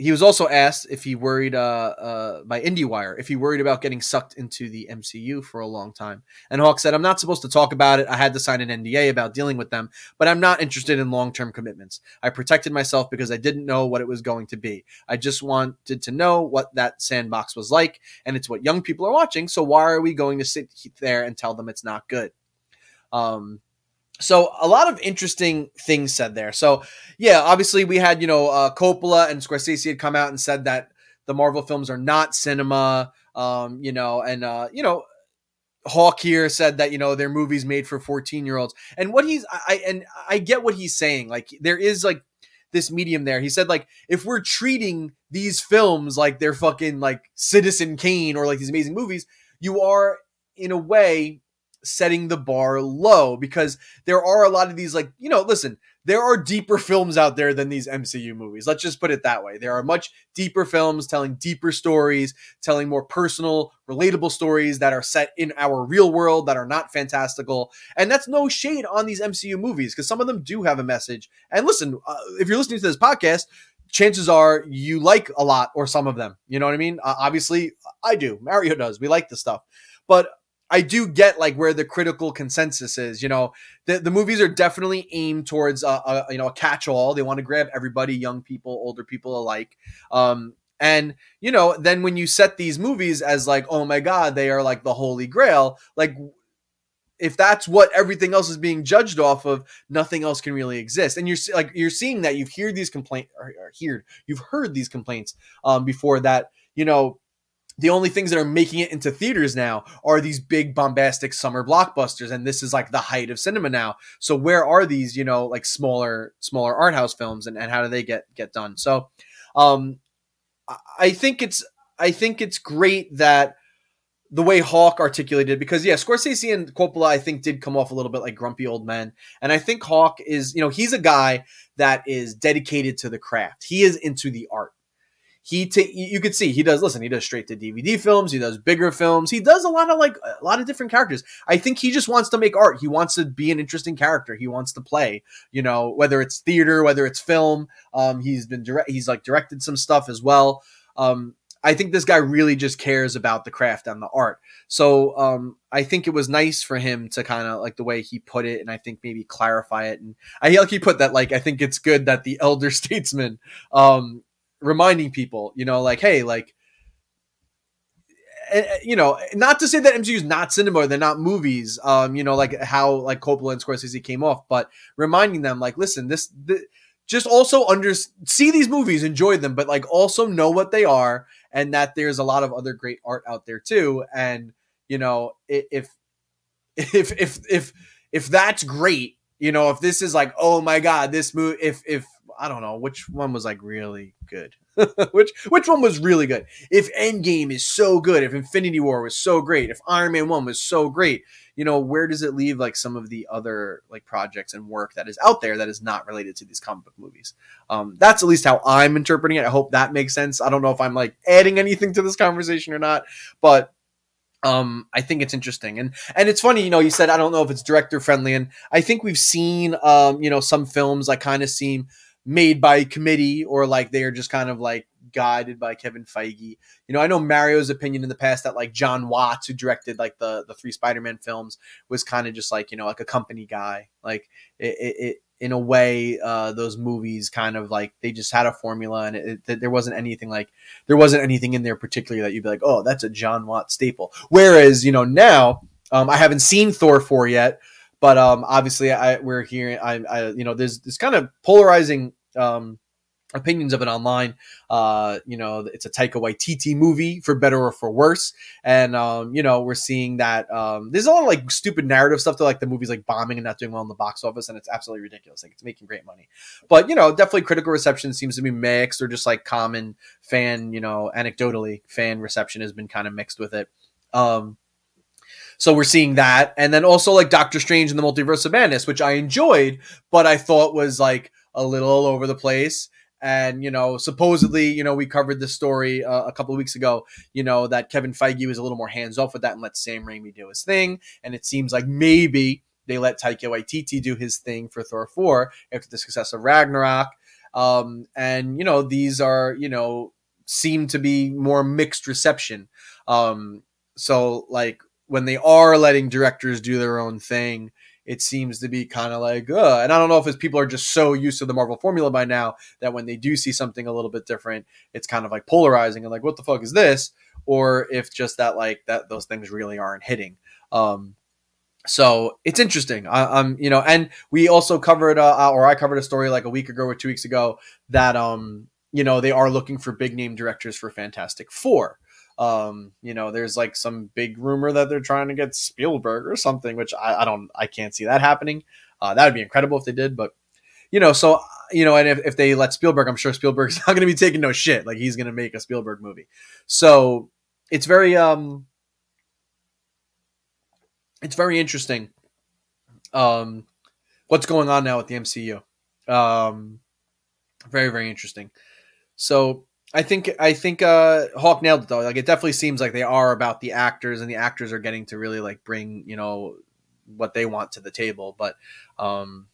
he was also asked if he worried uh, uh, by IndieWire if he worried about getting sucked into the MCU for a long time. And Hawke said, "I'm not supposed to talk about it. I had to sign an NDA about dealing with them, but I'm not interested in long-term commitments. I protected myself because I didn't know what it was going to be. I just wanted to know what that sandbox was like, and it's what young people are watching. So why are we going to sit there and tell them it's not good?" Um, so a lot of interesting things said there. So yeah, obviously we had you know uh, Coppola and Scorsese had come out and said that the Marvel films are not cinema. Um, you know, and uh, you know, Hawke here said that you know they're movies made for fourteen year olds. And what he's I and I get what he's saying. Like there is like this medium there. He said like if we're treating these films like they're fucking like Citizen Kane or like these amazing movies, you are in a way setting the bar low because there are a lot of these like you know listen there are deeper films out there than these MCU movies. Let's just put it that way. There are much deeper films telling deeper stories telling more personal relatable stories that are set in our real world that are not fantastical. And that's no shade on these MCU movies because some of them do have a message. And listen uh, if you're listening to this podcast chances are you like a lot or some of them. You know what I mean? Uh, obviously I do. Mario does. We like the stuff. But I do get like where the critical consensus is. You know, the, the movies are definitely aimed towards a, a you know a catch all. They want to grab everybody, young people, older people alike. Um, and you know, then when you set these movies as like, oh my god, they are like the holy grail, like if that's what everything else is being judged off of, nothing else can really exist. And you're like you're seeing that you've heard these complaints or, or heard you've heard these complaints um, before that you know the only things that are making it into theaters now are these big bombastic summer blockbusters and this is like the height of cinema now. So where are these you know like smaller smaller art house films and, and how do they get get done? So um i think it's i think it's great that the way Hawke articulated because yeah, Scorsese and Coppola I think did come off a little bit like grumpy old men, and I think Hawke is you know he's a guy that is dedicated to the craft. He is into the art he t- you could see he does listen he does straight to dvd films he does bigger films he does a lot of like a lot of different characters i think he just wants to make art he wants to be an interesting character he wants to play you know whether it's theater whether it's film um he's been direct he's like directed some stuff as well um I think this guy really just cares about the craft and the art. So um, I think it was nice for him to kind of like the way he put it, and I think maybe clarify it. And I like he put that like I think it's good that the elder statesman um, reminding people, you know, like, hey, like, eh, eh, you know, not to say that MCU is not cinema, they're not movies, um, you know, like how like Coppola and Scorsese came off, but reminding them, like, listen, this, this just also under see these movies, enjoy them, but like also know what they are, and that there's a lot of other great art out there too, and you know, if if if if if that's great, you know, if this is like, oh my god, this movie, if if I don't know which one was like really good. which which one was really good? If Endgame is so good, if Infinity War was so great, if Iron Man 1 was so great, you know, where does it leave like some of the other like projects and work that is out there that is not related to these comic book movies? Um, that's at least how I'm interpreting it. I hope that makes sense. I don't know if I'm like adding anything to this conversation or not, but um i think it's interesting and and it's funny you know you said i don't know if it's director friendly and i think we've seen um you know some films that kind of seem made by committee or like they are just kind of like guided by Kevin Feige. You know, I know Mario's opinion in the past that like John Watts, who directed like the the three Spider-Man films, was kind of just like you know like a company guy. Like it, it, it in a way, uh, those movies kind of like they just had a formula, and it, it, there wasn't anything like there wasn't anything in there particularly that you'd be like, oh, that's a John Watts staple. Whereas you know now, um, I haven't seen Thor four yet. But um, obviously, I we're hearing I, I you know there's this kind of polarizing um, opinions of it online. Uh, you know, it's a Taika Waititi movie for better or for worse. And, um, you know, we're seeing that um, there's a lot of like stupid narrative stuff to like the movie's like bombing and not doing well in the box office. And it's absolutely ridiculous. Like it's making great money. But, you know, definitely critical reception seems to be mixed or just like common fan, you know, anecdotally, fan reception has been kind of mixed with it. Um, so we're seeing that. And then also like Doctor Strange and the Multiverse of Madness, which I enjoyed, but I thought was like a little all over the place. And, you know, supposedly, you know, we covered this story uh, a couple of weeks ago, you know, that Kevin Feige was a little more hands off with that and let Sam Raimi do his thing. And it seems like maybe they let Taika Waititi do his thing for Thor 4 after the success of Ragnarok. Um, and you know, these are you know seem to be more mixed reception. Um, so like when they are letting directors do their own thing, it seems to be kind of like, uh, and I don't know if it's people are just so used to the Marvel formula by now that when they do see something a little bit different, it's kind of like polarizing and like, what the fuck is this? Or if just that like that those things really aren't hitting. Um, so it's interesting. I, am you know, and we also covered, uh, or I covered a story like a week ago or two weeks ago that, um, you know, they are looking for big name directors for Fantastic Four. Um, you know, there's like some big rumor that they're trying to get Spielberg or something, which I, I don't, I can't see that happening. Uh, that would be incredible if they did, but you know, so you know, and if, if they let Spielberg, I'm sure Spielberg's not going to be taking no shit. Like he's going to make a Spielberg movie. So it's very, um, it's very interesting um, what's going on now with the MCU. Um, very very interesting. So I think I think uh, Hawke nailed it though. Like it definitely seems like they are about the actors, and the actors are getting to really like bring you know what they want to the table. But um,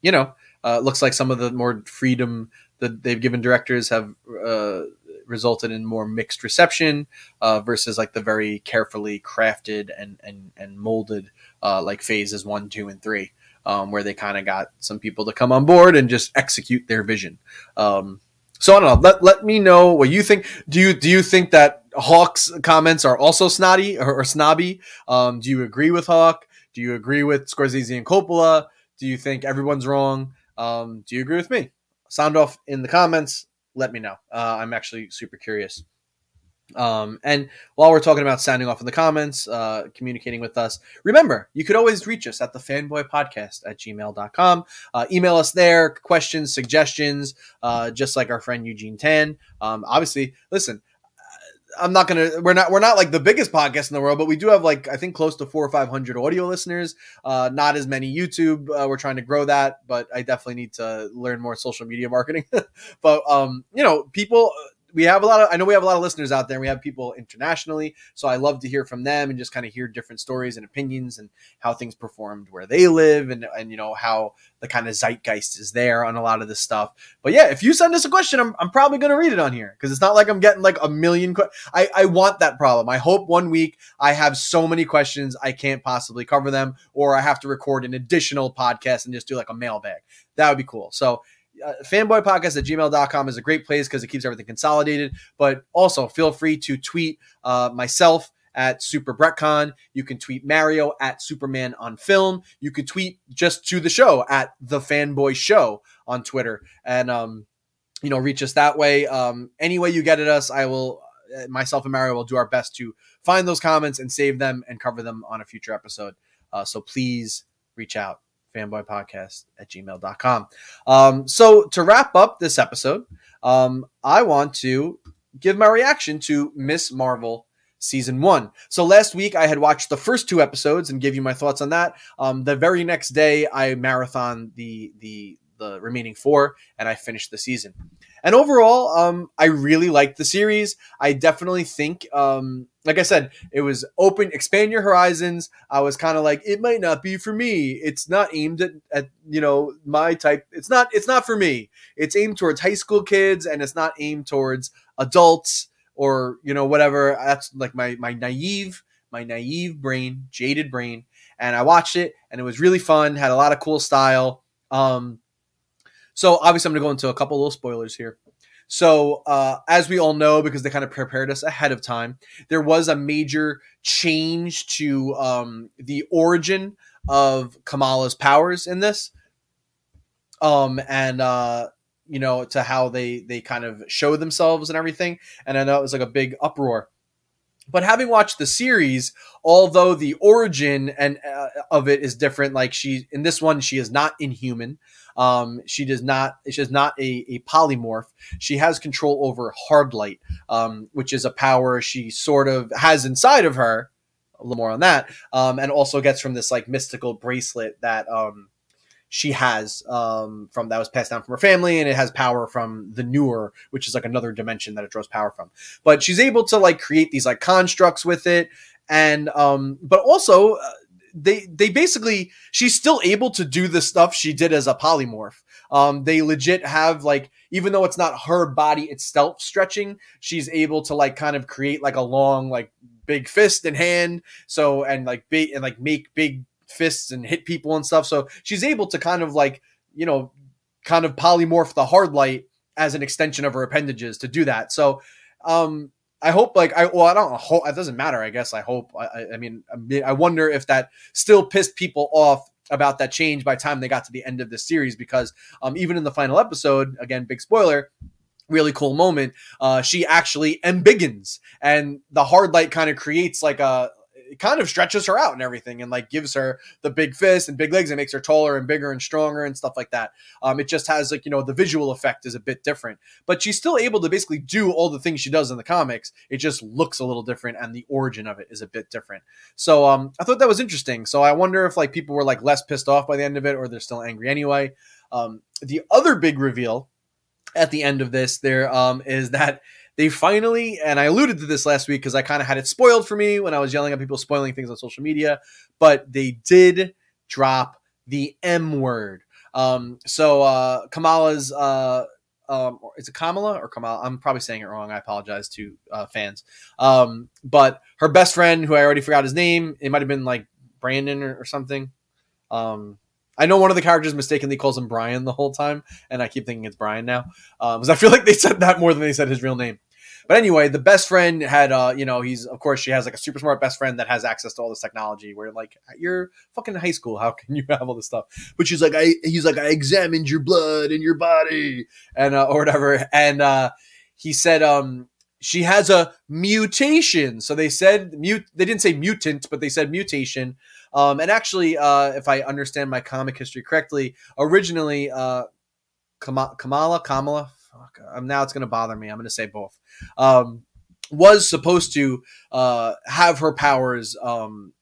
you know, uh, looks like some of the more freedom that they've given directors have uh, resulted in more mixed reception uh, versus like the very carefully crafted and and and molded uh, like phases one, two, and three, um, where they kind of got some people to come on board and just execute their vision. Um, so I don't know. Let, let me know what you think. Do you do you think that Hawke's comments are also snotty or, or snobby? Um, do you agree with Hawke? Do you agree with Scorsese and Coppola? Do you think everyone's wrong? Um, do you agree with me? Sound off in the comments let me know. Uh, I'm actually super curious. Um, and while we're talking about sounding off in the comments, uh, communicating with us, remember, you could always reach us at the fanboy podcast at gmail.com. Uh, email us there, questions, suggestions, uh, just like our friend Eugene Tan. Um, obviously, listen, I'm not gonna. We're not. We're not like the biggest podcast in the world, but we do have like I think close to four or five hundred audio listeners. Uh, not as many YouTube. Uh, we're trying to grow that, but I definitely need to learn more social media marketing. but um, you know, people we have a lot of I know we have a lot of listeners out there. we have people internationally, so I love to hear from them and just kind of hear different stories and opinions and how things performed where they live and and you know how the kind of zeitgeist is there on a lot of this stuff. But yeah, if you send us a question, I'm, I'm probably going to read it on here because it's not like I'm getting like a million. Que- I I want that problem. I hope one week I have so many questions I can't possibly cover them, or I have to record an additional podcast and just do like a mailbag. That would be cool. So uh, fanboypodcast at gmail.com is a great place because it keeps everything consolidated. But also feel free to tweet uh, myself at Super Bretcon. You can tweet Mario at Superman on Film. You can tweet just to the show at the Fanboy Show on Twitter, and um, you know, reach us that way. Um, any way you get at us, I will. Uh, myself and Mario will do our best to find those comments and save them and cover them on a future episode. Uh, so please reach out fanboypodcast at gmail.com. Um, so to wrap up this episode, um, I want to give my reaction to Miss Marvel season one. So last week I had watched the first two episodes and give you my thoughts on that. Um, the very next day I marathon the the the remaining four and I finished the season. And overall, um, I really liked the series. I definitely think, um, like I said, it was open, expand your horizons. I was kind of like, it might not be for me. It's not aimed at, at, you know, my type. It's not, it's not for me. It's aimed towards high school kids and it's not aimed towards adults or, you know, whatever. That's like my, my naive, my naive brain, jaded brain. And I watched it and it was really fun, had a lot of cool style. Um, so obviously, I'm going to go into a couple little spoilers here. So, uh, as we all know, because they kind of prepared us ahead of time, there was a major change to um, the origin of Kamala's powers in this, um, and uh, you know, to how they they kind of show themselves and everything. And I know it was like a big uproar. But having watched the series, although the origin and uh, of it is different, like she in this one, she is not inhuman. Um, she does not. She is not a, a polymorph. She has control over hard light, um, which is a power she sort of has inside of her. A little more on that, um, and also gets from this like mystical bracelet that um, she has um, from that was passed down from her family, and it has power from the Noor, which is like another dimension that it draws power from. But she's able to like create these like constructs with it, and um, but also uh, they they basically she's still able to do the stuff she did as a polymorph. Um, they legit have like even though it's not her body itself stretching, she's able to like kind of create like a long like big fist and hand. So and like big and like make big fists and hit people and stuff. So she's able to kind of like you know kind of polymorph the hard light as an extension of her appendages to do that. So um I hope like I well I don't hope it doesn't matter I guess I hope I I mean I wonder if that still pissed people off about that change by the time they got to the end of the series because um even in the final episode again big spoiler really cool moment uh she actually embiggens and the hard light kind of creates like a it kind of stretches her out and everything and like gives her the big fist and big legs and makes her taller and bigger and stronger and stuff like that. Um, it just has like, you know, the visual effect is a bit different, but she's still able to basically do all the things she does in the comics. It just looks a little different and the origin of it is a bit different. So um, I thought that was interesting. So I wonder if like people were like less pissed off by the end of it or they're still angry anyway. Um, the other big reveal at the end of this there um, is that they finally, and I alluded to this last week because I kind of had it spoiled for me when I was yelling at people spoiling things on social media, but they did drop the M word. Um, so uh, Kamala's, uh, um, is it Kamala or Kamala? I'm probably saying it wrong. I apologize to uh, fans. Um, but her best friend, who I already forgot his name, it might have been like Brandon or, or something. Um, I know one of the characters mistakenly calls him Brian the whole time, and I keep thinking it's Brian now because um, I feel like they said that more than they said his real name. But anyway, the best friend had, uh, you know, he's of course she has like a super smart best friend that has access to all this technology. Where like you're fucking high school, how can you have all this stuff? But she's like, I, he's like, I examined your blood and your body, and uh, or whatever, and uh, he said, um, she has a mutation. So they said mute. They didn't say mutant, but they said mutation. Um, and actually, uh, if I understand my comic history correctly, originally, uh, Kamala, Kamala, Kamala, fuck, um, now it's going to bother me. I'm going to say both. Um, was supposed to uh, have her powers um,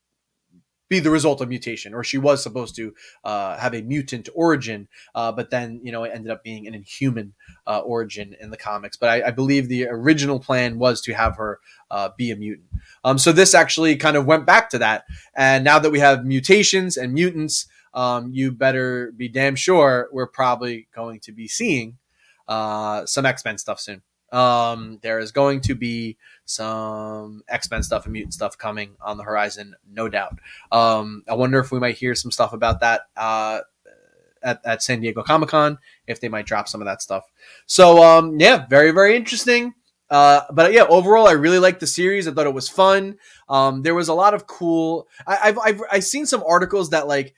be the result of mutation, or she was supposed to uh, have a mutant origin, uh, but then you know it ended up being an inhuman uh, origin in the comics. But I, I, believe the original plan was to have her uh, be a mutant. Um, so this actually kind of went back to that, and now that we have mutations and mutants, um, you better be damn sure we're probably going to be seeing uh, some X Men stuff soon. Um, there is going to be some X Men stuff and mutant stuff coming on the horizon, no doubt. Um, I wonder if we might hear some stuff about that uh, at, at San Diego Comic Con, if they might drop some of that stuff. So, um, yeah, very, very interesting. Uh, but yeah, overall, I really liked the series. I thought it was fun. Um, there was a lot of cool. I, I've, I've I've seen some articles that like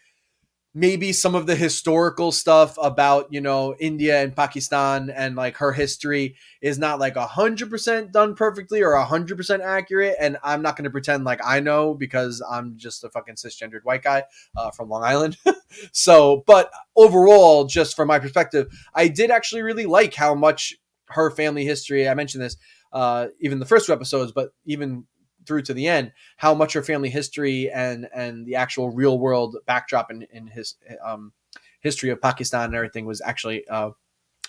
maybe some of the historical stuff about you know India and Pakistan and like her history is not like a hundred percent done perfectly or a hundred percent accurate. And I'm not going to pretend like I know because I'm just a fucking cisgendered white guy uh, from Long Island. so, but overall, just from my perspective, I did actually really like how much her family history. I mentioned this uh, even the first two episodes, but even through to the end how much her family history and and the actual real world backdrop in, in his um, history of Pakistan and everything was actually uh,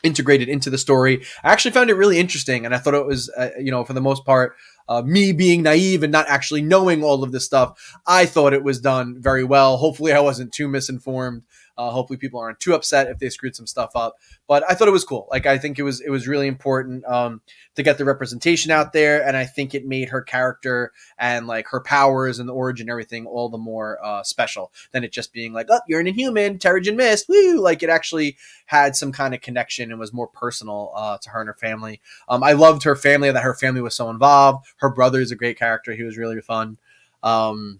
integrated into the story. I actually found it really interesting, and I thought it was, uh, you know, for the most part, uh, me being naive and not actually knowing all of this stuff, I thought it was done very well. Hopefully, I wasn't too misinformed. Uh, hopefully, people aren't too upset if they screwed some stuff up. But I thought it was cool. Like I think it was it was really important um, to get the representation out there, and I think it made her character and like her powers and the origin, everything, all the more uh, special than it just being like, oh, you're an Inhuman, Terrigen Mist, woo! Like it actually had some kind of connection and was more personal uh, to her and her family. Um, I loved her family; that her family was so involved. Her brother is a great character; he was really fun. Um,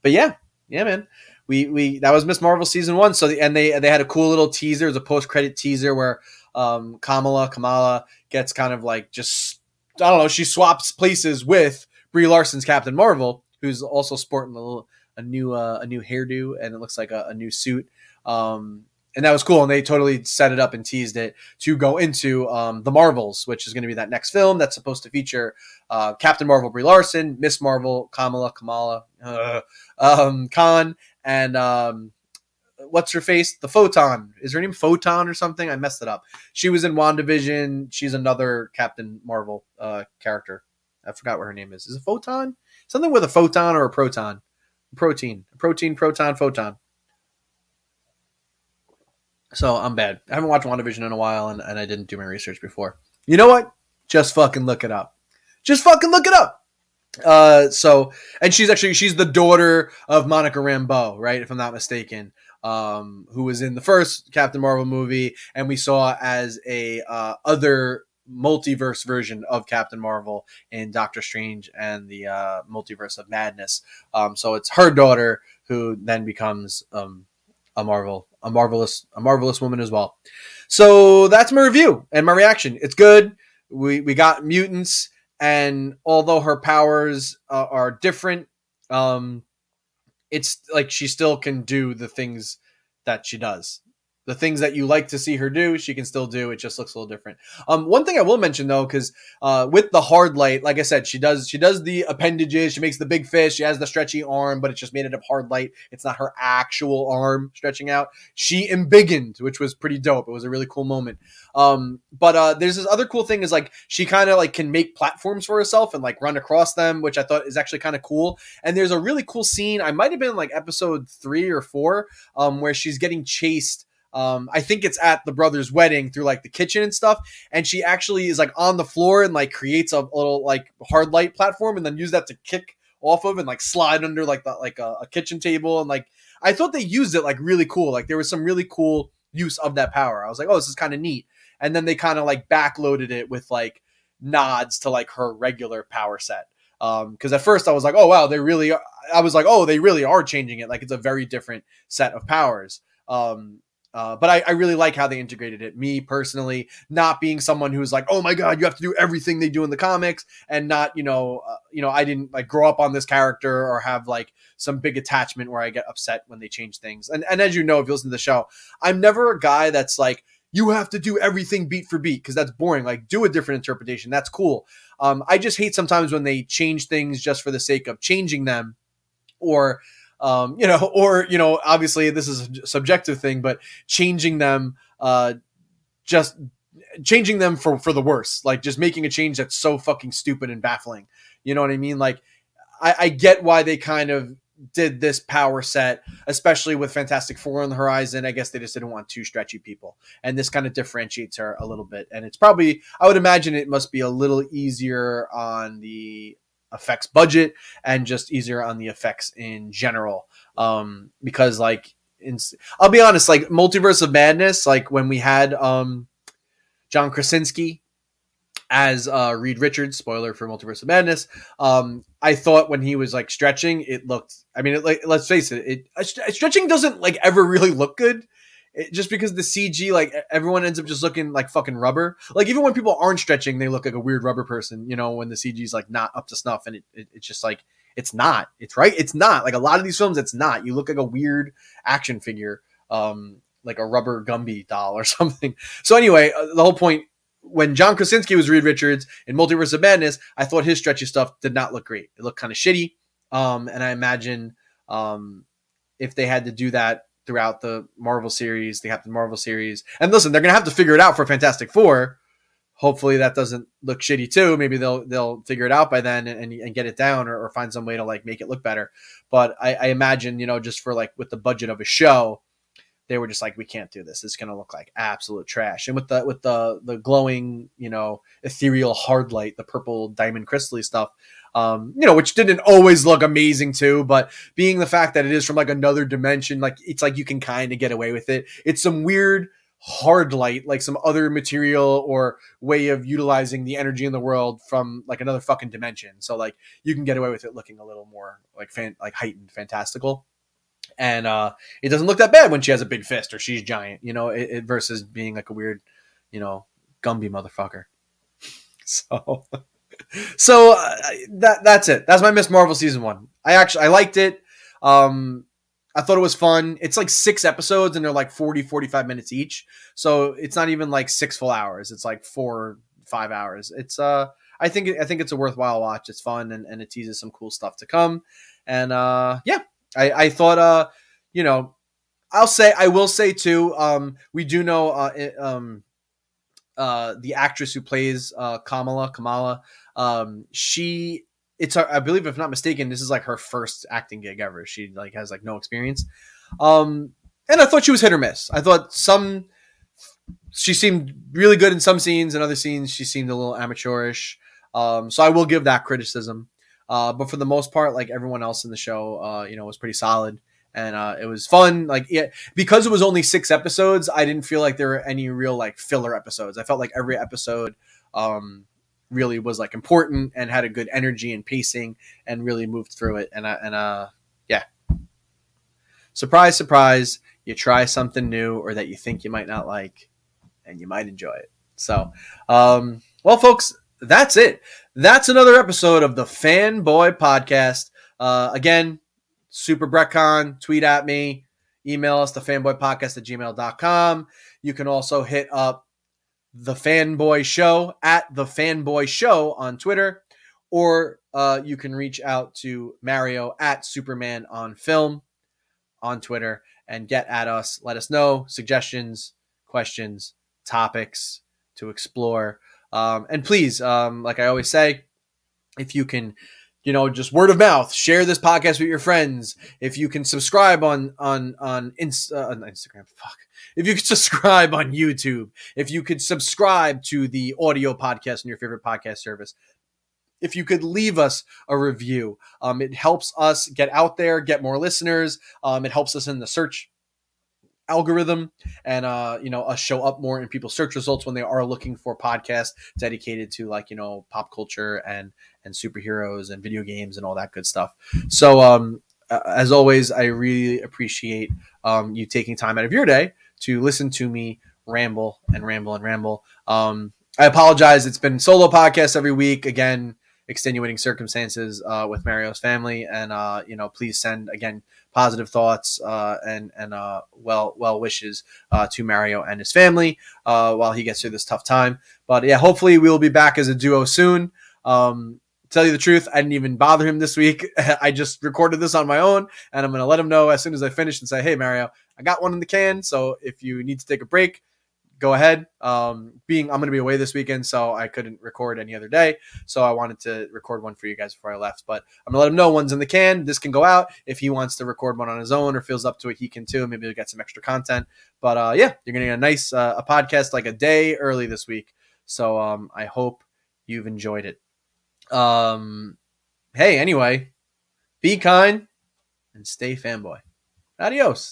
but yeah, yeah, man we we that was Miss Marvel season one. So the, and they they had a cool little teaser, it a post credit teaser where um, Kamala Kamala gets kind of like just I don't know, she swaps places with Brie Larson's Captain Marvel, who's also sporting a little a new uh, a new hairdo and it looks like a, a new suit. Um, and that was cool. And they totally set it up and teased it to go into um, the Marvels, which is going to be that next film that's supposed to feature uh, Captain Marvel, Brie Larson, Miss Marvel, Kamala, Kamala, uh, um, Khan, and um, what's her face? The Photon. Is her name Photon or something? I messed it up. She was in WandaVision. She's another Captain Marvel uh, character. I forgot what her name is. Is it Photon? Something with a photon or a proton. protein, protein, proton, photon. So I'm bad. I haven't watched WandaVision in a while, and, and I didn't do my research before. You know what? Just fucking look it up. Just fucking look it up. Uh, so and she's actually she's the daughter of Monica Rambeau, right? If I'm not mistaken, um, who was in the first Captain Marvel movie, and we saw as a uh, other multiverse version of Captain Marvel in Doctor Strange and the uh, Multiverse of Madness. Um, so it's her daughter who then becomes um, a Marvel, a marvelous, a marvelous woman as well. So that's my review and my reaction. It's good. We we got mutants, and although her powers uh, are different, um, it's like she still can do the things that she does the things that you like to see her do, she can still do. It just looks a little different. Um, one thing I will mention though, because uh, with the hard light, like I said, she does she does the appendages. She makes the big fish. She has the stretchy arm, but it's just made it of hard light. It's not her actual arm stretching out. She embiggened, which was pretty dope. It was a really cool moment. Um, but uh, there's this other cool thing is like she kind of like can make platforms for herself and like run across them, which I thought is actually kind of cool. And there's a really cool scene. I might have been like episode three or four, um, where she's getting chased um, I think it's at the brother's wedding through like the kitchen and stuff. And she actually is like on the floor and like creates a little like hard light platform and then use that to kick off of and like slide under like the, like a, a kitchen table. And like, I thought they used it like really cool. Like there was some really cool use of that power. I was like, oh, this is kind of neat. And then they kind of like backloaded it with like nods to like her regular power set. Um, because at first I was like, oh wow, they really. I was like, oh, they really are changing it. Like it's a very different set of powers. Um, uh, but I, I, really like how they integrated it. Me personally, not being someone who's like, oh my god, you have to do everything they do in the comics, and not, you know, uh, you know, I didn't like grow up on this character or have like some big attachment where I get upset when they change things. And and as you know, if you listen to the show, I'm never a guy that's like, you have to do everything beat for beat because that's boring. Like, do a different interpretation. That's cool. Um, I just hate sometimes when they change things just for the sake of changing them, or um, you know, or you know, obviously this is a subjective thing, but changing them, uh, just changing them for for the worse, like just making a change that's so fucking stupid and baffling. You know what I mean? Like, I, I get why they kind of did this power set, especially with Fantastic Four on the horizon. I guess they just didn't want too stretchy people, and this kind of differentiates her a little bit. And it's probably, I would imagine, it must be a little easier on the effects budget and just easier on the effects in general. Um, because like, in, I'll be honest, like Multiverse of Madness, like when we had um, John Krasinski as uh, Reed Richards, spoiler for Multiverse of Madness. Um, I thought when he was like stretching, it looked. I mean, it, like let's face it, it stretching doesn't like ever really look good it, just because the CG, like everyone ends up just looking like fucking rubber. Like even when people aren't stretching, they look like a weird rubber person. You know, when the CG is like not up to snuff, and it, it, it's just like it's not. It's right. It's not like a lot of these films. It's not. You look like a weird action figure, um, like a rubber Gumby doll or something. So anyway, uh, the whole point when John Krasinski was Reed Richards in Multiverse of Madness, I thought his stretchy stuff did not look great. It looked kind of shitty. Um, and I imagine um, if they had to do that throughout the Marvel series, the Captain Marvel series. And listen, they're gonna have to figure it out for Fantastic Four. Hopefully that doesn't look shitty too. Maybe they'll they'll figure it out by then and, and get it down or, or find some way to like make it look better. But I, I imagine, you know, just for like with the budget of a show, they were just like, we can't do this. It's gonna look like absolute trash. And with the with the the glowing, you know, ethereal hard light, the purple diamond crystally stuff, um, you know, which didn't always look amazing too, but being the fact that it is from like another dimension, like it's like you can kind of get away with it. It's some weird hard light, like some other material or way of utilizing the energy in the world from like another fucking dimension. So like you can get away with it looking a little more like fan, like heightened, fantastical. And uh, it doesn't look that bad when she has a big fist or she's giant, you know, it, it versus being like a weird, you know, Gumby motherfucker. So so uh, that that's it. That's my Miss Marvel season one. I actually I liked it. Um, I thought it was fun. It's like six episodes and they're like 40, 45 minutes each. So it's not even like six full hours. It's like four, five hours. It's uh I think I think it's a worthwhile watch. It's fun and, and it teases some cool stuff to come. And uh yeah, I, I thought uh you know I'll say I will say too, um we do know uh um uh the actress who plays uh Kamala Kamala um, she it's I believe if not mistaken, this is like her first acting gig ever. She like has like no experience. Um, and I thought she was hit or miss. I thought some she seemed really good in some scenes, and other scenes she seemed a little amateurish. Um, so I will give that criticism. Uh, but for the most part, like everyone else in the show, uh, you know, was pretty solid and uh, it was fun. Like yeah, because it was only six episodes, I didn't feel like there were any real like filler episodes. I felt like every episode um, really was like important and had a good energy and pacing and really moved through it. And uh, and uh, yeah, surprise, surprise, you try something new or that you think you might not like, and you might enjoy it. So, um, well, folks, that's it. That's another episode of the Fanboy Podcast. Uh, again, Super Breckon, tweet at me, email us, the fanboypodcast at gmail.com. You can also hit up the Fanboy Show at the Fanboy Show on Twitter, or uh, you can reach out to Mario at Superman on Film on Twitter and get at us. Let us know suggestions, questions, topics to explore. Um, and please, um, like I always say, if you can you know just word of mouth. Share this podcast with your friends. If you can subscribe on on on, Inst- uh, on instagram fuck. If you could subscribe on youtube if you could subscribe to the audio podcast in your favorite podcast service if you could leave us a review um, it helps us get out there get more listeners um, it helps us in the search algorithm and uh you know us show up more in people's search results when they are looking for podcasts dedicated to like you know pop culture and and superheroes and video games and all that good stuff. So um as always i really appreciate um you taking time out of your day to listen to me ramble and ramble and ramble. Um i apologize. It's been solo podcast every week. Again extenuating circumstances uh, with Mario's family, and uh, you know, please send again positive thoughts uh, and and uh, well well wishes uh, to Mario and his family uh, while he gets through this tough time. But yeah, hopefully we will be back as a duo soon. Um, tell you the truth, I didn't even bother him this week. I just recorded this on my own, and I'm to let him know as soon as I finish and say, "Hey, Mario, I got one in the can. So if you need to take a break, go ahead. Um, being I'm going to be away this weekend, so I couldn't record any other day. So I wanted to record one for you guys before I left. But I'm gonna let him know one's in the can. This can go out if he wants to record one on his own or feels up to it. He can too. Maybe he'll get some extra content. But uh, yeah, you're gonna get a nice uh, a podcast like a day early this week. So um, I hope you've enjoyed it. Um, hey, anyway, be kind and stay fanboy. Adios.